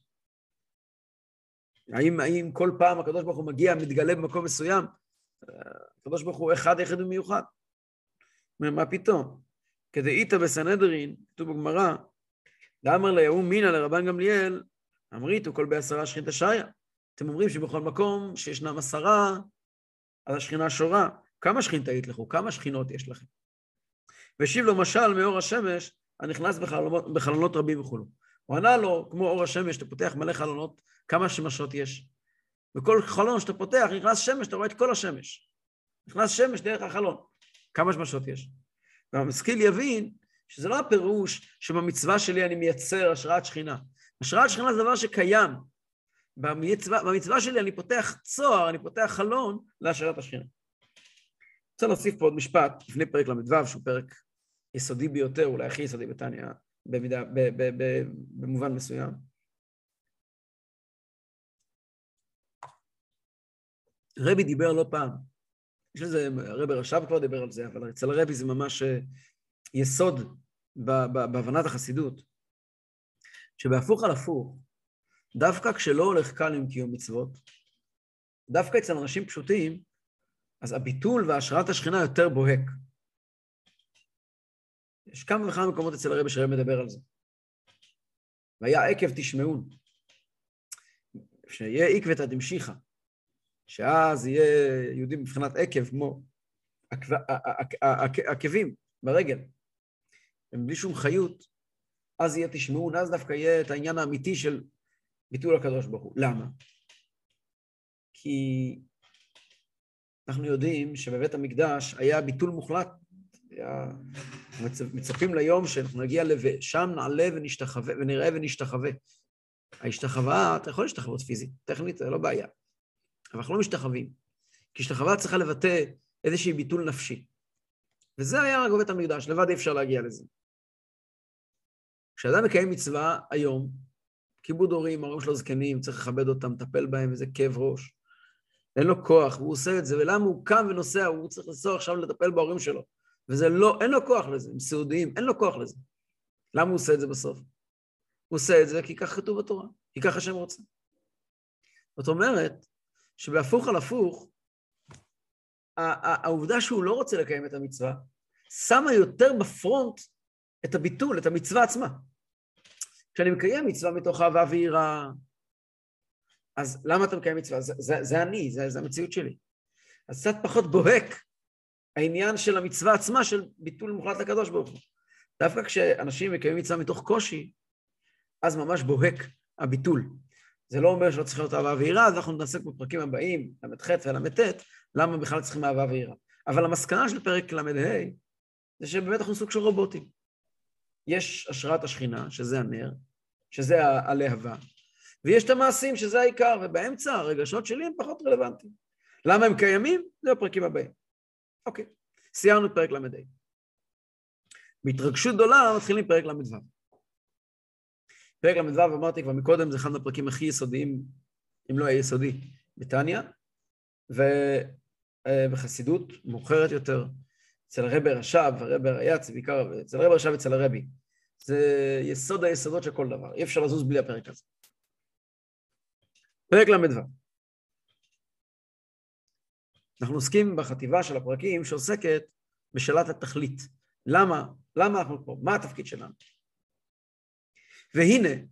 האם, האם כל פעם הקדוש ברוך הוא מגיע, מתגלה במקום מסוים, הקדוש ברוך הוא אחד יחיד ומיוחד. מה פתאום? כדאיתא בסנהדרין, כתוב בגמרא, דאמר ליהוא מינא לרבן גמליאל, אמריתו כל בעשרה שכינתא שריה. אתם אומרים שבכל מקום שישנם עשרה, אז השכינה שורה. כמה שכינתא יתלכו? כמה שכינות יש לכם? והשיב לו משל מאור השמש הנכנס בחלונות, בחלונות רבים וכולו. הוא ענה לו, כמו אור השמש, אתה פותח מלא חלונות, כמה שמשות יש? בכל חלון שאתה פותח, נכנס שמש, אתה רואה את כל השמש. נכנס שמש דרך החלון. כמה שמשות יש? והמשכיל יבין שזה לא הפירוש שבמצווה שלי אני מייצר השראת שכינה. השראת שכינה זה דבר שקיים. במצווה, במצווה שלי אני פותח צוהר, אני פותח חלון להשראת השכינה. אני רוצה להוסיף פה עוד משפט לפני פרק ל"ו, שהוא פרק יסודי ביותר, אולי הכי יסודי בתניא, במידה, ב, ב, ב, במובן מסוים. רבי דיבר לא פעם, יש לזה, רבי רש"ב כבר דיבר על זה, אבל אצל הרבי זה ממש אה, יסוד בהבנת החסידות, שבהפוך על הפוך, דווקא כשלא הולך קל עם קיום מצוות, דווקא אצל אנשים פשוטים, אז הביטול והשראת השכינה יותר בוהק. יש כמה וכמה מקומות אצל הרבי שהרבי מדבר על זה. והיה עקב תשמעון, שיהיה עקבתא דמשיחא, שאז יהיה יהודים מבחינת עקב, כמו עקבים ברגל, הם בלי שום חיות, אז יהיה תשמעון, אז דווקא יהיה את העניין האמיתי של ביטול הקדוש ברוך הוא. למה? כי אנחנו יודעים שבבית המקדש היה ביטול מוחלט. היה... מצפים ליום שאנחנו נגיע לשם נעלה ונשתחווה, ונראה ונשתחווה. ההשתחווה, אתה יכול להשתחוות פיזית, טכנית זה לא בעיה. אבל אנחנו לא משתחווים. כי השתחווה צריכה לבטא איזשהי ביטול נפשי. וזה היה רק בבית המקדש, לבד אי אפשר להגיע לזה. כשאדם מקיים מצווה היום, כיבוד הורים, ההורים שלו זקנים, צריך לכבד אותם, לטפל בהם, וזה כאב ראש. אין לו כוח, והוא עושה את זה, ולמה הוא קם ונוסע, הוא צריך לנסוע עכשיו לטפל בהורים שלו. וזה לא, אין לו כוח לזה, הם סיעודיים, אין לו כוח לזה. למה הוא עושה את זה בסוף? הוא עושה את זה כי ככה כתוב בתורה, כי ככה השם רוצה. זאת אומרת, שבהפוך על הפוך, העובדה שהוא לא רוצה לקיים את המצווה, שמה יותר בפרונט את הביטול, את המצווה עצמה. כשאני מקיים מצווה מתוך אהבה ויראה, אז למה אתה מקיים מצווה? זה, זה, זה אני, זה, זה המציאות שלי. אז קצת פחות בוהק העניין של המצווה עצמה, של ביטול מוחלט לקדוש ברוך הוא. דווקא כשאנשים מקיימים מצווה מתוך קושי, אז ממש בוהק הביטול. זה לא אומר שלא צריך להיות אהבה ויראה, אז אנחנו נעסק בפרקים הבאים, ל"ח ול"ט, למה בכלל צריכים אהבה ויראה. אבל המסקנה של פרק ל"ה זה שבאמת אנחנו סוג של רובוטים. יש השראת השכינה, שזה הנר, שזה הלהבה, ויש את המעשים, שזה העיקר, ובאמצע הרגשות שלי הם פחות רלוונטיים. למה הם קיימים? זה בפרקים הבאים. אוקיי, סיימנו פרק ל"ה. בהתרגשות גדולה מתחילים פרק ל"ו. פרק ל"ו, אמרתי כבר מקודם, זה אחד מהפרקים הכי יסודיים, אם לא היסודי, בתניא, ובחסידות מאוחרת יותר, אצל הרבי רש"ב, הרבי ריאץ, בעיקר אצל הרבי רש"ב ואצל הרבי. זה יסוד היסודות של כל דבר, אי אפשר לזוז בלי הפרק הזה. פרק ל"ו. אנחנו עוסקים בחטיבה של הפרקים שעוסקת בשאלת התכלית. למה? למה אנחנו פה? מה התפקיד שלנו? והנה,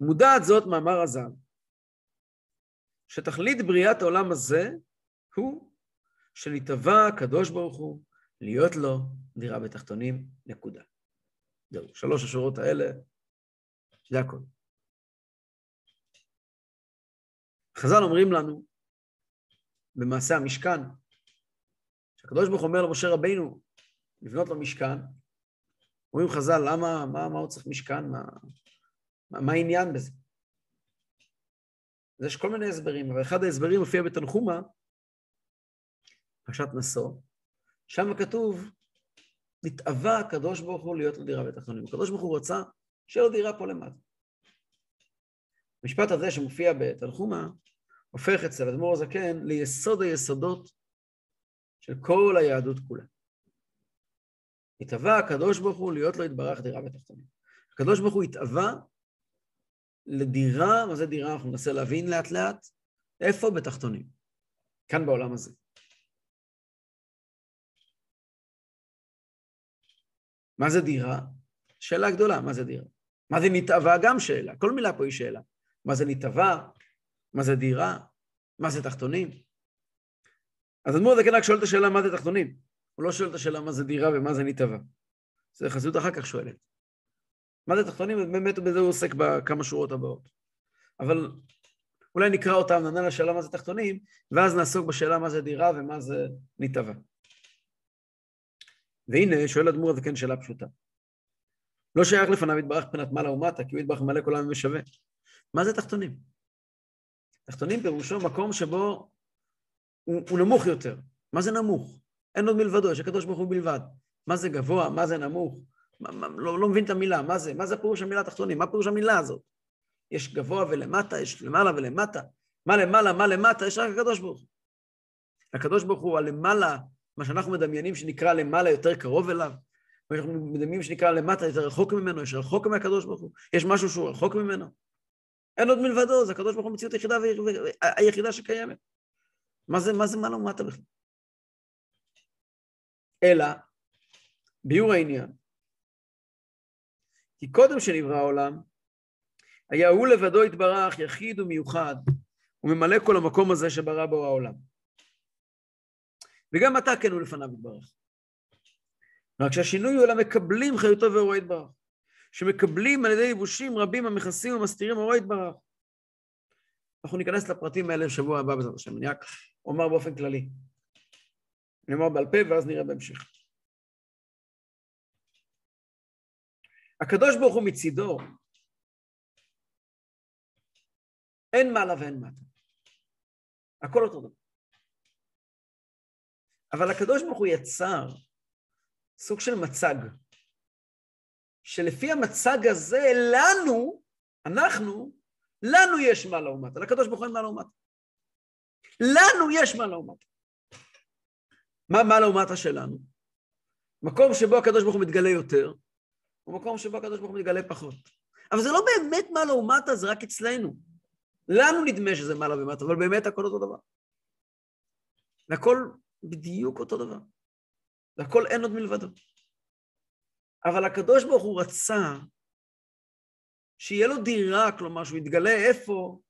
מודעת זאת מאמר הז"ל, שתכלית בריאת העולם הזה הוא שנתבע הקדוש ברוך הוא להיות לו דירה בתחתונים, נקודה. זהו, שלוש השורות האלה, זה הכל. חז"ל אומרים לנו במעשה המשכן, שהקדוש ברוך אומר למשה רבינו לבנות לו משכן, אומרים חז"ל, למה, מה, מה הוא צריך משכן? מה, מה, מה העניין בזה? אז יש כל מיני הסברים, אבל אחד ההסברים מופיע בתנחומה, פרשת נשוא, שם כתוב, נתאווה הקדוש ברוך הוא להיות לו דירה בתחתונים. הקדוש ברוך הוא רצה שיהיה לו דירה פה למטה. המשפט הזה שמופיע בתנחומה, הופך אצל אדמו"ר הזקן ליסוד היסודות של כל היהדות כולה. התאווה הקדוש ברוך הוא להיות לו יתברך דירה בתחתונים. הקדוש ברוך הוא התאווה לדירה, מה זה דירה? אנחנו ננסה להבין לאט לאט. איפה? בתחתונים. כאן בעולם הזה. מה זה דירה? שאלה גדולה, מה זה דירה? מה זה נתאווה? גם שאלה. כל מילה פה היא שאלה. מה זה נתאווה? מה זה דירה? מה זה תחתונים? אז אדמו"ר זקן רק שואל את השאלה מה זה תחתונים. הוא לא שואל את השאלה מה זה דירה ומה זה נתאווה. זה חסידות אחר כך שואלת. מה זה תחתונים? באמת בזה הוא עוסק בכמה שורות הבאות. אבל אולי נקרא אותם, נענה לשאלה מה זה תחתונים, ואז נעסוק בשאלה מה זה דירה ומה זה נתאווה. והנה, שואל אדמו"ר הזקן שאלה פשוטה. לא שייך לפניו יתברך מבחינת מעלה ומטה, כי הוא יתברך מלא כל העם ושווה. מה זה תחתונים? תחתונים פירושו מקום שבו הוא, הוא נמוך יותר. מה זה נמוך? אין עוד מלבדו, יש הקדוש ברוך הוא בלבד. מה זה גבוה? מה זה נמוך? מה, מה, לא, לא מבין את המילה, מה זה? מה זה פירוש המילה תחתונים? מה פירוש המילה הזאת? יש גבוה ולמטה, יש למעלה ולמטה. מה למעלה, מה למטה, יש רק הקדוש ברוך הוא. הקדוש ברוך הוא הלמעלה, מה שאנחנו מדמיינים שנקרא למעלה יותר קרוב אליו, מה שאנחנו מדמיינים שנקרא למטה יותר רחוק ממנו, יש רחוק מהקדוש ברוך הוא, יש משהו שהוא רחוק ממנו. אין עוד מלבדו, זה הקדוש ברוך הוא מציאות היחידה היחידה שקיימת. מה זה, מה זה מעלה ומטה בכלל? אלא, ביור העניין, כי קודם שנברא העולם, היה הוא לבדו יתברך יחיד ומיוחד, וממלא כל המקום הזה שברא בו העולם. וגם אתה כן הוא לפניו יתברך. רק שהשינוי הוא למקבלים חיותו ואורו יתברך, שמקבלים על ידי יבושים רבים המכסים ומסתירים אורו יתברך. אנחנו ניכנס לפרטים האלה בשבוע הבא בעזרת השם, אני רק אומר באופן כללי. אני אומר בעל פה ואז נראה בהמשך. הקדוש ברוך הוא מצידו, אין מעלה ואין מטה. הכל אותו דבר. אבל הקדוש ברוך הוא יצר סוג של מצג, שלפי המצג הזה, לנו, אנחנו, לנו יש מעלה ומטה. לקדוש ברוך הוא אין מעלה ומטה. לנו יש מעלה ומטה. מה מעלה ומטה שלנו? מקום שבו הקדוש ברוך הוא מתגלה יותר, הוא מקום שבו הקדוש ברוך הוא מתגלה פחות. אבל זה לא באמת מעלה ומטה, זה רק אצלנו. לנו נדמה שזה מעלה ומטה, אבל באמת הכל אותו דבר. והכל בדיוק אותו דבר. והכל אין עוד מלבדו. אבל הקדוש ברוך הוא רצה שיהיה לו דירה, כלומר שהוא יתגלה איפה?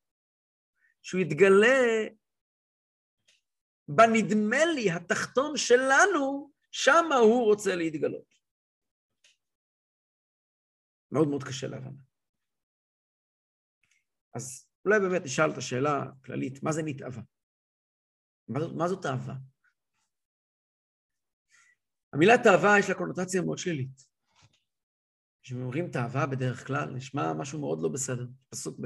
שהוא יתגלה בנדמה לי התחתון שלנו, שמה הוא רוצה להתגלות. מאוד מאוד קשה להבנה. אז אולי באמת נשאל את השאלה הכללית, מה זה נתאווה? מה, מה זאת אהבה? המילה תאווה יש לה קונוטציה מאוד שלילית. כשאומרים תאווה בדרך כלל, נשמע משהו מאוד לא בסדר. פסוק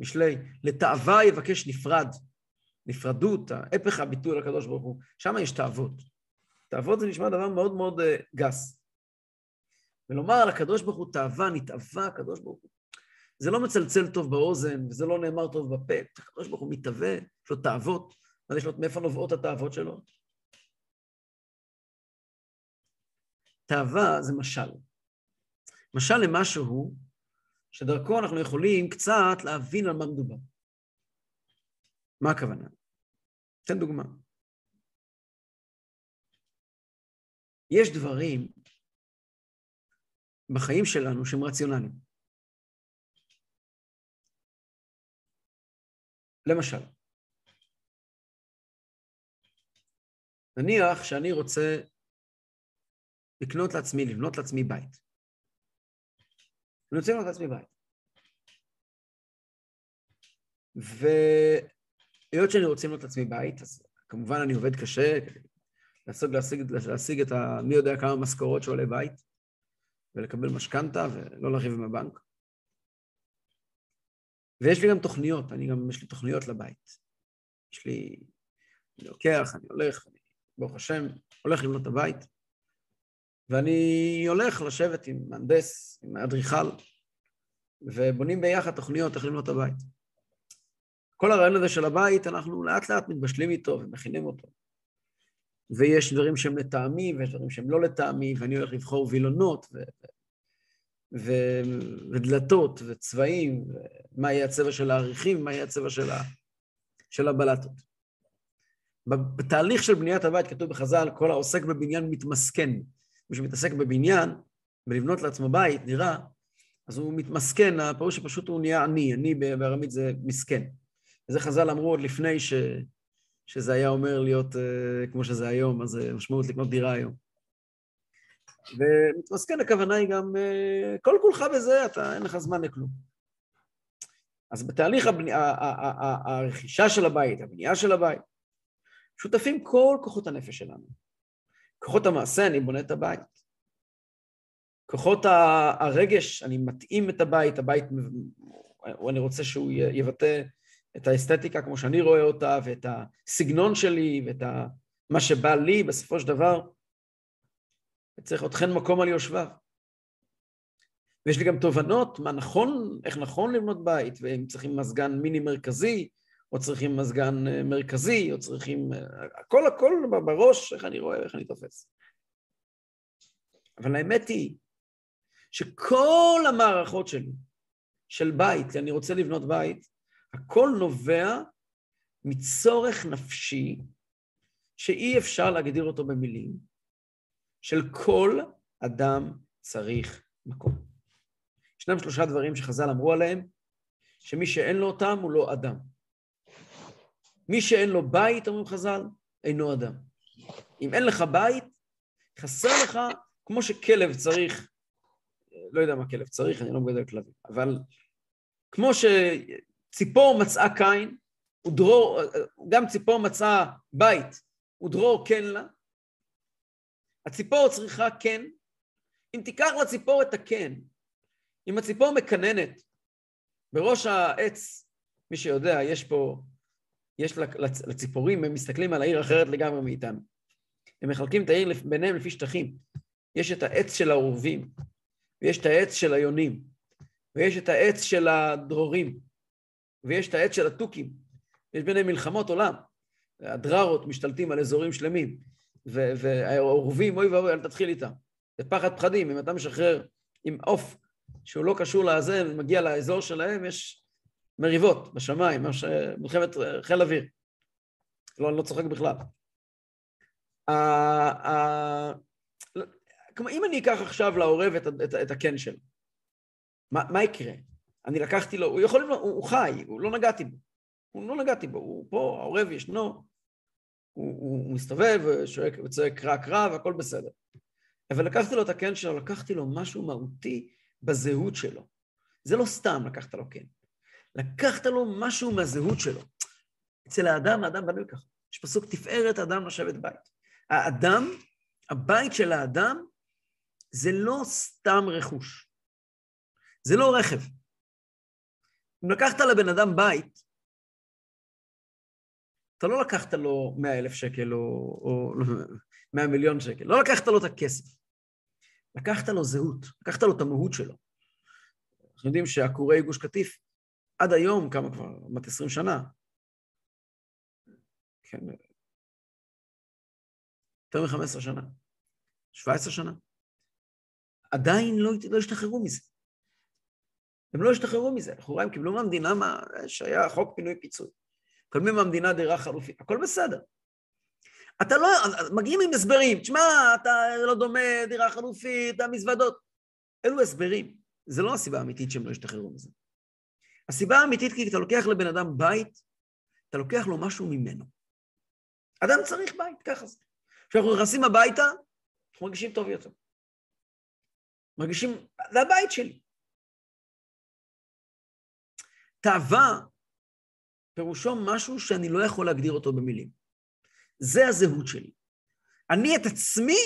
במשלי, לתאווה יבקש נפרד. נפרדות, ההפך הביטוי לקדוש ברוך הוא, שם יש תאוות. תאוות זה נשמע דבר מאוד מאוד uh, גס. ולומר על הקדוש ברוך הוא תאווה, נתאווה הקדוש ברוך הוא. זה לא מצלצל טוב באוזן, וזה לא נאמר טוב בפה. הקדוש ברוך הוא מתאווה, יש לו תאוות, אז יש לו, מאיפה נובעות התאוות שלו? תאווה זה משל. משל למשהו שדרכו אנחנו יכולים קצת להבין על מה מדובר. מה הכוונה? אתן דוגמה. יש דברים בחיים שלנו שהם רציונליים. למשל, נניח שאני רוצה לקנות לעצמי, לבנות לעצמי בית. אני רוצה לבנות לעצמי בית. והיות שאני רוצה לבנות לעצמי בית, אז כמובן אני עובד קשה להשיג, להשיג, להשיג את ה... מי יודע כמה משכורות שעולה בית. ולקבל משכנתה ולא לריב עם הבנק. ויש לי גם תוכניות, אני גם, יש לי תוכניות לבית. יש לי, אני לוקח, אני הולך, אני, ברוך השם, הולך לבנות את הבית, ואני הולך לשבת עם מהנדס, עם אדריכל, ובונים ביחד תוכניות איך לבנות את הבית. כל הרעיון הזה של הבית, אנחנו לאט לאט מתבשלים איתו ומכינים אותו. ויש דברים שהם לטעמי, ויש דברים שהם לא לטעמי, ואני הולך לבחור וילונות, ו... ו... ודלתות, וצבעים, ומה יהיה הצבע של העריכים, מה יהיה הצבע של, ה... של הבלטות. בתהליך של בניית הבית כתוב בחז"ל, כל העוסק בבניין מתמסכן. מי שמתעסק בבניין, ולבנות לעצמו בית, נראה, אז הוא מתמסכן, הפירוש שפשוט הוא נהיה עני, עני בארמית זה מסכן. וזה חז"ל אמרו עוד לפני ש... שזה היה אומר להיות uh, כמו שזה היום, אז זה משמעות לקנות דירה היום. ומתמסכן הכוונה היא גם, uh, כל כולך בזה, אתה, אין לך זמן לכלום. אז בתהליך הבני... הרכישה של הבית, הבנייה של הבית, שותפים כל כוחות הנפש שלנו. כוחות המעשה, אני בונה את הבית. כוחות הרגש, אני מתאים את הבית, הבית, אני רוצה שהוא יבטא את האסתטיקה כמו שאני רואה אותה, ואת הסגנון שלי, ואת. מה שבא לי בסופו של דבר. וצריך אתכן מקום על יושביו. ויש לי גם תובנות מה נכון, איך נכון לבנות בית, ואם צריכים מזגן מיני מרכזי, או צריכים מזגן אה, מרכזי, או צריכים... אה, הכל הכל בראש, איך אני רואה, איך אני תופס. אבל האמת היא שכל המערכות שלי, של בית, כי אני רוצה לבנות בית, הכל נובע מצורך נפשי שאי אפשר להגדיר אותו במילים, של כל אדם צריך מקום. ישנם שלושה דברים שחז"ל אמרו עליהם, שמי שאין לו אותם הוא לא אדם. מי שאין לו בית, אומרים חז"ל, אינו אדם. אם אין לך בית, חסר לך, כמו שכלב צריך, לא יודע מה כלב צריך, אני לא מגדל כלבים, אבל כמו ציפור מצאה קין, ודרור, גם ציפור מצאה בית, ודרור כן לה. הציפור צריכה כן. אם תיקח לציפור את הכן, אם הציפור מקננת בראש העץ, מי שיודע, יש פה, יש לציפורים, הם מסתכלים על העיר אחרת לגמרי מאיתנו. הם מחלקים את העיר ביניהם לפי שטחים. יש את העץ של העורבים, ויש את העץ של היונים, ויש את העץ של הדרורים, ויש את העץ של התוכים, יש ביניהם מלחמות עולם. הדררות משתלטים על אזורים שלמים, והעורבים, אוי ואבוי, אל תתחיל איתם. זה פחד פחדים, אם אתה משחרר עם עוף שהוא לא קשור לזה, ומגיע לאזור שלהם, יש מריבות בשמיים, מלחמת חיל אוויר. לא, אני לא צוחק בכלל. כמו אם אני אקח עכשיו לעורב את, את, את הקן שלו, מה, מה יקרה? אני לקחתי לו, הוא יכול, הוא, הוא חי, הוא לא נגעתי בו. הוא לא נגעתי בו, הוא פה, העורב ישנו, הוא, הוא מסתובב ושואק וצועק קרא קרא והכל בסדר. אבל לקחתי לו את הקן שלו, לקחתי לו משהו מהותי בזהות שלו. זה לא סתם לקחת לו קן. לקחת לו משהו מהזהות שלו. אצל האדם, האדם בנוי ככה. יש פסוק תפארת האדם לשבת בית. האדם, הבית של האדם, זה לא סתם רכוש. זה לא רכב. אם לקחת לבן אדם בית, אתה לא לקחת לו מאה אלף שקל או, או מאה מיליון שקל, לא לקחת לו את הכסף. לקחת לו זהות, לקחת לו את המהות שלו. אנחנו יודעים שעקורי גוש קטיף, עד היום, כמה כבר, כמעט עשרים שנה, כן, יותר מ-15 שנה, 17 שנה, עדיין לא, לא השתחררו מזה. הם לא השתחררו מזה, אנחנו רואים, קיבלו מהמדינה מה שהיה חוק פינוי פיצוי. מקבלים מהמדינה דירה חלופית, הכל בסדר. אתה לא, מגיעים עם הסברים, תשמע, אתה לא דומה, דירה חלופית, המזוודות. אלו הסברים. זה לא הסיבה האמיתית שהם לא השתחררו מזה. הסיבה האמיתית כי אתה לוקח לבן אדם בית, אתה לוקח לו משהו ממנו. אדם צריך בית, ככה זה. כשאנחנו נכנסים הביתה, אנחנו מרגישים טוב יותר. מרגישים, זה הבית שלי. תאווה פירושו משהו שאני לא יכול להגדיר אותו במילים. זה הזהות שלי. אני את עצמי,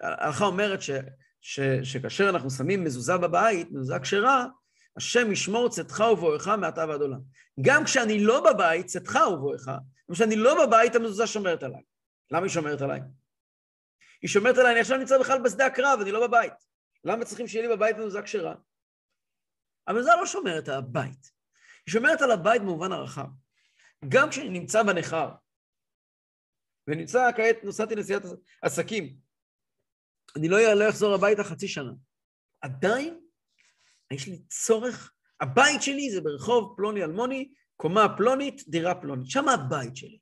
ההלכה אומרת ש, שכאשר אנחנו שמים מזוזה בבית, מזוזה כשרה, השם ישמור צאתך ובואך מעתה ועד עולם. גם כשאני לא בבית, צאתך ובואך, גם כשאני לא בבית, המזוזה שומרת עליי. למה היא שומרת עליי? היא שומרת עליי, אני עכשיו נמצא בכלל בשדה הקרב, אני לא בבית. למה צריכים שיהיה לי בבית מזוזה כשרה? המזוזה לא שומרת על הבית. היא שומרת על הבית במובן הרחב. גם כשאני נמצא בנכר, ונמצא כעת, נוסעתי נסיעת עסקים, אני לא, לא אחזור הביתה חצי שנה. עדיין, יש לי צורך, הבית שלי זה ברחוב פלוני אלמוני, קומה פלונית, דירה פלונית. שם הבית שלי.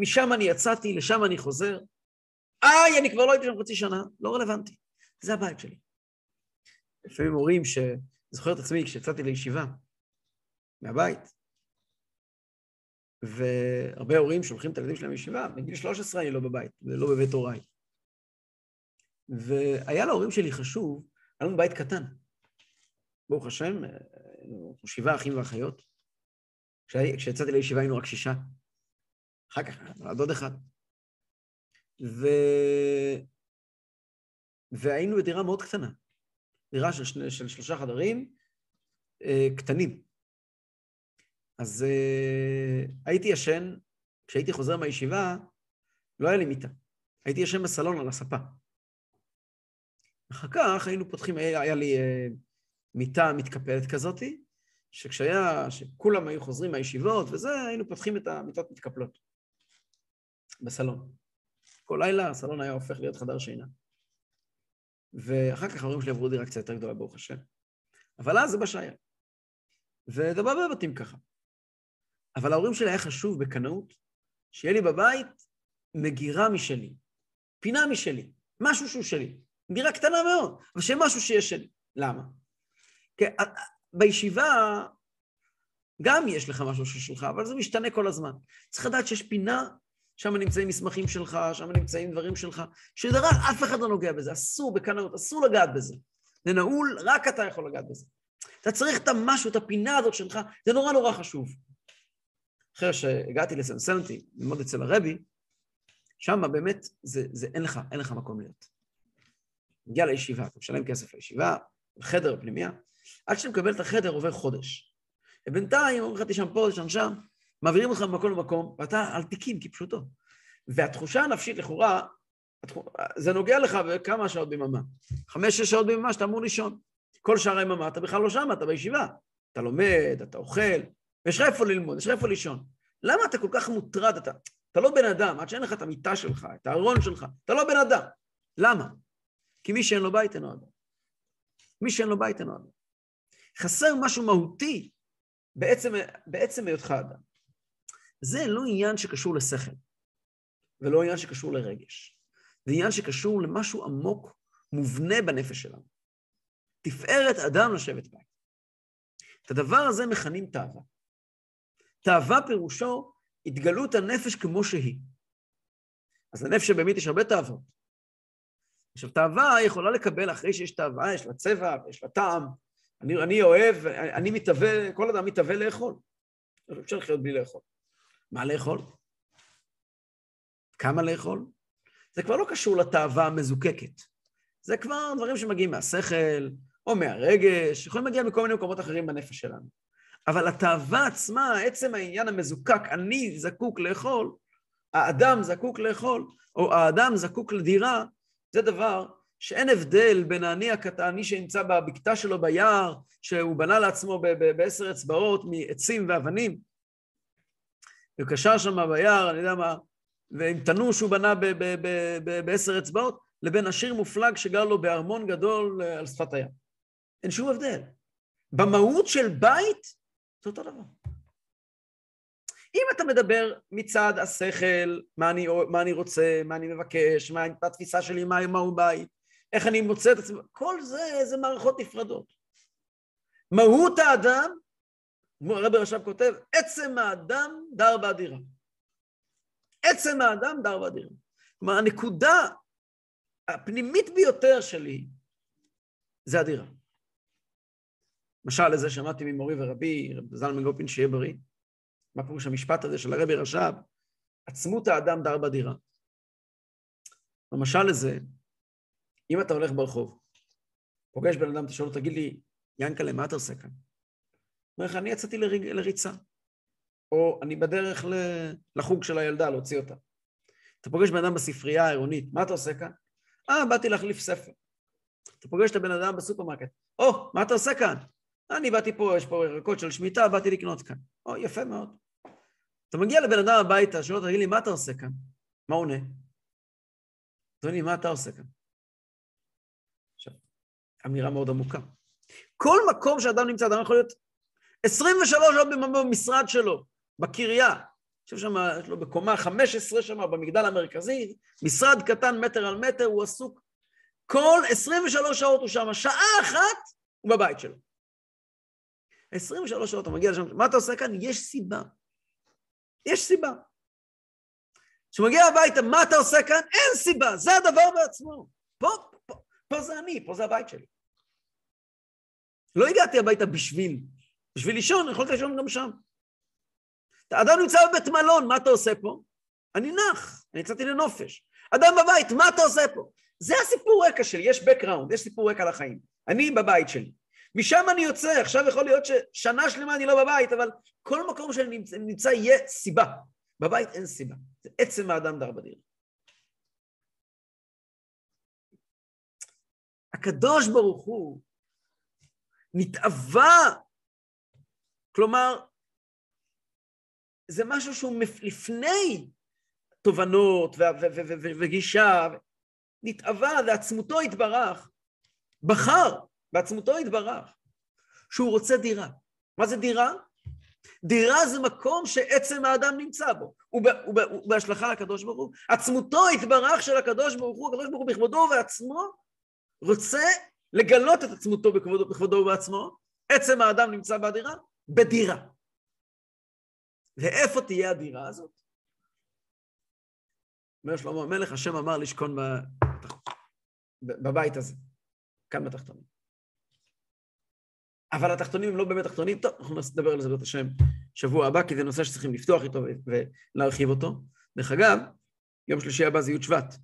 משם אני יצאתי, לשם אני חוזר. איי, אני כבר לא הייתי שם חצי שנה, לא רלוונטי. זה הבית שלי. לפעמים אומרים ש... זוכר את עצמי כשיצאתי לישיבה מהבית, והרבה הורים שולחים את הילדים שלהם לישיבה, בגיל 13 אני לא בבית, ולא בבית הוריי. והיה להורים שלי חשוב, היה לנו בית קטן. ברוך השם, היינו שבעה אחים ואחיות. כשיצאתי לישיבה היינו רק שישה. אחר כך נולד עוד אחד. ו... והיינו בדירה מאוד קטנה. דירה של, שני, של שלושה חדרים אה, קטנים. אז אה, הייתי ישן, כשהייתי חוזר מהישיבה, לא היה לי מיטה. הייתי ישן בסלון על הספה. אחר כך היינו פותחים, היה, היה לי אה, מיטה מתקפלת כזאתי, שכשהיה, שכולם היו חוזרים מהישיבות וזה, היינו פותחים את המיטות מתקפלות בסלון. כל לילה הסלון היה הופך להיות חדר שינה. ואחר כך ההורים שלי עברו דירה קצת יותר גדולה, ברוך השם. אבל אז זה מה שהיה. ודבר בבתים ככה. אבל ההורים שלי היה חשוב בקנאות, שיהיה לי בבית מגירה משלי, פינה משלי, משהו שהוא שלי. דירה קטנה מאוד, אבל שיהיה משהו שיש שלי. למה? כי בישיבה גם יש לך משהו ששלך, אבל זה משתנה כל הזמן. צריך לדעת שיש פינה שם נמצאים מסמכים שלך, שם נמצאים דברים שלך, שדבר, אף אחד לא נוגע בזה, אסור בקנאות, אסור לגעת בזה. זה נעול, רק אתה יכול לגעת בזה. אתה צריך את המשהו, את הפינה הזאת שלך, זה נורא נורא חשוב. אחרי שהגעתי לסנסנטי, ללמוד אצל הרבי, שם באמת, זה, זה, אין לך, אין לך מקום להיות. מגיע לישיבה, אתה משלם כסף לישיבה, חדר, פנימייה, עד שאתה מקבל את החדר עובר חודש. ובינתיים אומרים לך, תשם פה, תשם שם, מעבירים אותך ממקום למקום, ואתה על תיקים כפשוטו. והתחושה הנפשית לכאורה, זה נוגע לך בכמה שעות ביממה. חמש-שש שעות ביממה שאתה אמור לישון. כל שאר היממה אתה בכלל לא שם, אתה בישיבה. אתה לומד, אתה אוכל, ויש לך איפה ללמוד, יש לך איפה לישון. למה אתה כל כך מוטרד? אתה, אתה לא בן אדם, עד שאין לך את המיטה שלך, את הארון שלך, אתה לא בן אדם. למה? כי מי שאין לו בית אינו אדם. מי שאין לו בית אינו אדם. חסר משהו מהותי בעצם, בעצם היותך אדם. זה לא עניין שקשור לשכל, ולא עניין שקשור לרגש. זה עניין שקשור למשהו עמוק, מובנה בנפש שלנו. תפארת אדם לשבת בית. את הדבר הזה מכנים תאווה. תאווה פירושו התגלות הנפש כמו שהיא. אז הנפש באמת יש הרבה תאוות. עכשיו, תאווה יכולה לקבל, אחרי שיש תאווה, יש לה צבע, יש לה טעם. אני, אני אוהב, אני מתאווה, כל אדם מתאווה לאכול. אפשר לחיות בלי לאכול. מה לאכול? כמה לאכול? זה כבר לא קשור לתאווה המזוקקת. זה כבר דברים שמגיעים מהשכל או מהרגש, יכולים להגיע מכל מיני מקומות אחרים בנפש שלנו. אבל התאווה עצמה, עצם העניין המזוקק, אני זקוק לאכול, האדם זקוק לאכול, או האדם זקוק לדירה, זה דבר שאין הבדל בין האני הקטני שנמצא בבקתה שלו ביער, שהוא בנה לעצמו בעשר אצבעות מעצים ואבנים, וקשר שם ביער, אני יודע מה, ועם תנור שהוא בנה בעשר אצבעות, לבין עשיר מופלג שגר לו בארמון גדול אה, על שפת הים. אין שום הבדל. במהות של בית, זה אותו דבר. אם אתה מדבר מצד השכל, מה אני, מה אני רוצה, מה אני מבקש, מה התפיסה שלי, מה, מהו בית, איך אני מוצא את עצמי, כל זה, זה מערכות נפרדות. מהות האדם הרבי רש"ב כותב, עצם האדם דר באדירה. עצם האדם דר באדירה. כלומר, הנקודה הפנימית ביותר שלי זה אדירה. משל לזה שמעתי ממורי ורבי, רבי זלמן גופין, שיהיה בריא. מה פירוש המשפט הזה של הרבי רש"ב? עצמות האדם דר בדירה. במשל לזה, אם אתה הולך ברחוב, פוגש בן אדם, אתה שואל לו, תגיד לי, ינקלה, מה אתה עושה כאן? אומר לך, אני יצאתי לריג, לריצה, או אני בדרך לחוג של הילדה, להוציא אותה. אתה פוגש בן אדם בספרייה העירונית, מה אתה עושה כאן? אה, באתי להחליף ספר. אתה פוגש את הבן אדם בסופרמרקט, או, מה אתה עושה כאן? אני באתי פה, יש פה ירקות של שמיטה, באתי לקנות כאן. או, יפה מאוד. אתה מגיע לבן אדם הביתה, שואל אותו, תגיד לי, מה אתה עושה כאן? מה עונה? אדוני, מה אתה עושה כאן? אמירה מאוד עמוקה. כל מקום שאדם נמצא, אדם יכול להיות 23 שעות במשרד שלו, בקריה. יושב שם, יש לו בקומה 15 שם, במגדל המרכזי, משרד קטן מטר על מטר, הוא עסוק. כל 23 שעות הוא שם, שעה אחת הוא בבית שלו. 23 שעות הוא מגיע לשם, מה אתה עושה כאן? יש סיבה. יש סיבה. כשהוא מגיע הביתה, מה אתה עושה כאן? אין סיבה, זה הדבר בעצמו. פה, פה, פה זה אני, פה זה הבית שלי. לא הגעתי הביתה בשביל, בשביל לישון, יכולת לישון גם שם. אדם נמצא בבית מלון, מה אתה עושה פה? אני נח, אני יצאתי לנופש. אדם בבית, מה אתה עושה פה? זה הסיפור רקע שלי, יש background, יש סיפור רקע לחיים. אני בבית שלי. משם אני יוצא, עכשיו יכול להיות ששנה שלמה אני לא בבית, אבל כל מקום שאני נמצא, נמצא יהיה סיבה. בבית אין סיבה, זה עצם האדם דר בדיר. הקדוש ברוך הוא נתאווה, כלומר, זה משהו שהוא לפני תובנות וגישה, נתאווה, ועצמותו התברך, בחר, בעצמותו התברך, שהוא רוצה דירה. מה זה דירה? דירה זה מקום שעצם האדם נמצא בו, הוא בהשלכה לקדוש ברוך הוא. עצמותו התברך של הקדוש ברוך הוא, הקדוש ברוך הוא בכבודו ובעצמו, רוצה לגלות את עצמותו בכבודו, בכבודו ובעצמו, עצם האדם נמצא בדירה, בדירה. ואיפה תהיה הדירה הזאת? אומר שלמה המלך, השם אמר לשכון בבית הזה, כאן בתחתונים. אבל התחתונים הם לא באמת תחתונים, טוב, אנחנו נדבר על זה בעזרת השם שבוע הבא, כי זה נושא שצריכים לפתוח איתו ולהרחיב אותו. דרך אגב, יום שלישי הבא זה י' שבט,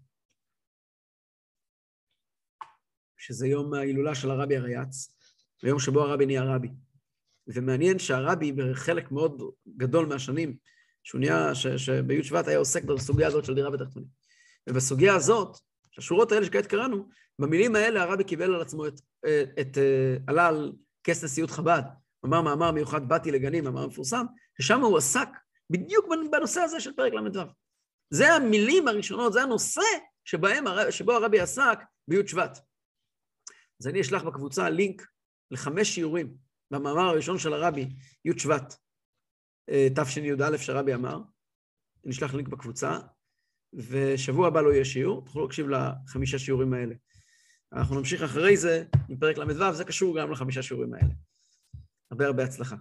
שזה יום ההילולה של הרבי הריאץ, ויום שבו הרבי נהיה רבי. ומעניין שהרבי בחלק מאוד גדול מהשנים, שהוא נהיה, שבי' שבט היה עוסק בסוגיה הזאת של דירה ותחתונים. ובסוגיה הזאת, השורות האלה שכעת קראנו, במילים האלה הרבי קיבל על עצמו את, את, את עלה על כס נשיאות חב"ד, אמר מאמר מיוחד באתי לגנים, מאמר מפורסם, ששם הוא עסק בדיוק בנושא הזה של פרק ל"ו. זה המילים הראשונות, זה הנושא שבהם, שבו הרבי עסק בי' שבט. אז אני אשלח בקבוצה לינק לחמש שיעורים במאמר הראשון של הרבי, י' שבט, אה, תשי"א שהרבי אמר. אני אשלח לינק בקבוצה, ושבוע הבא לא יהיה שיעור, תוכלו להקשיב לחמישה שיעורים האלה. אנחנו נמשיך אחרי זה עם פרק ל"ו, זה קשור גם לחמישה שיעורים האלה. הרבה הרבה הצלחה.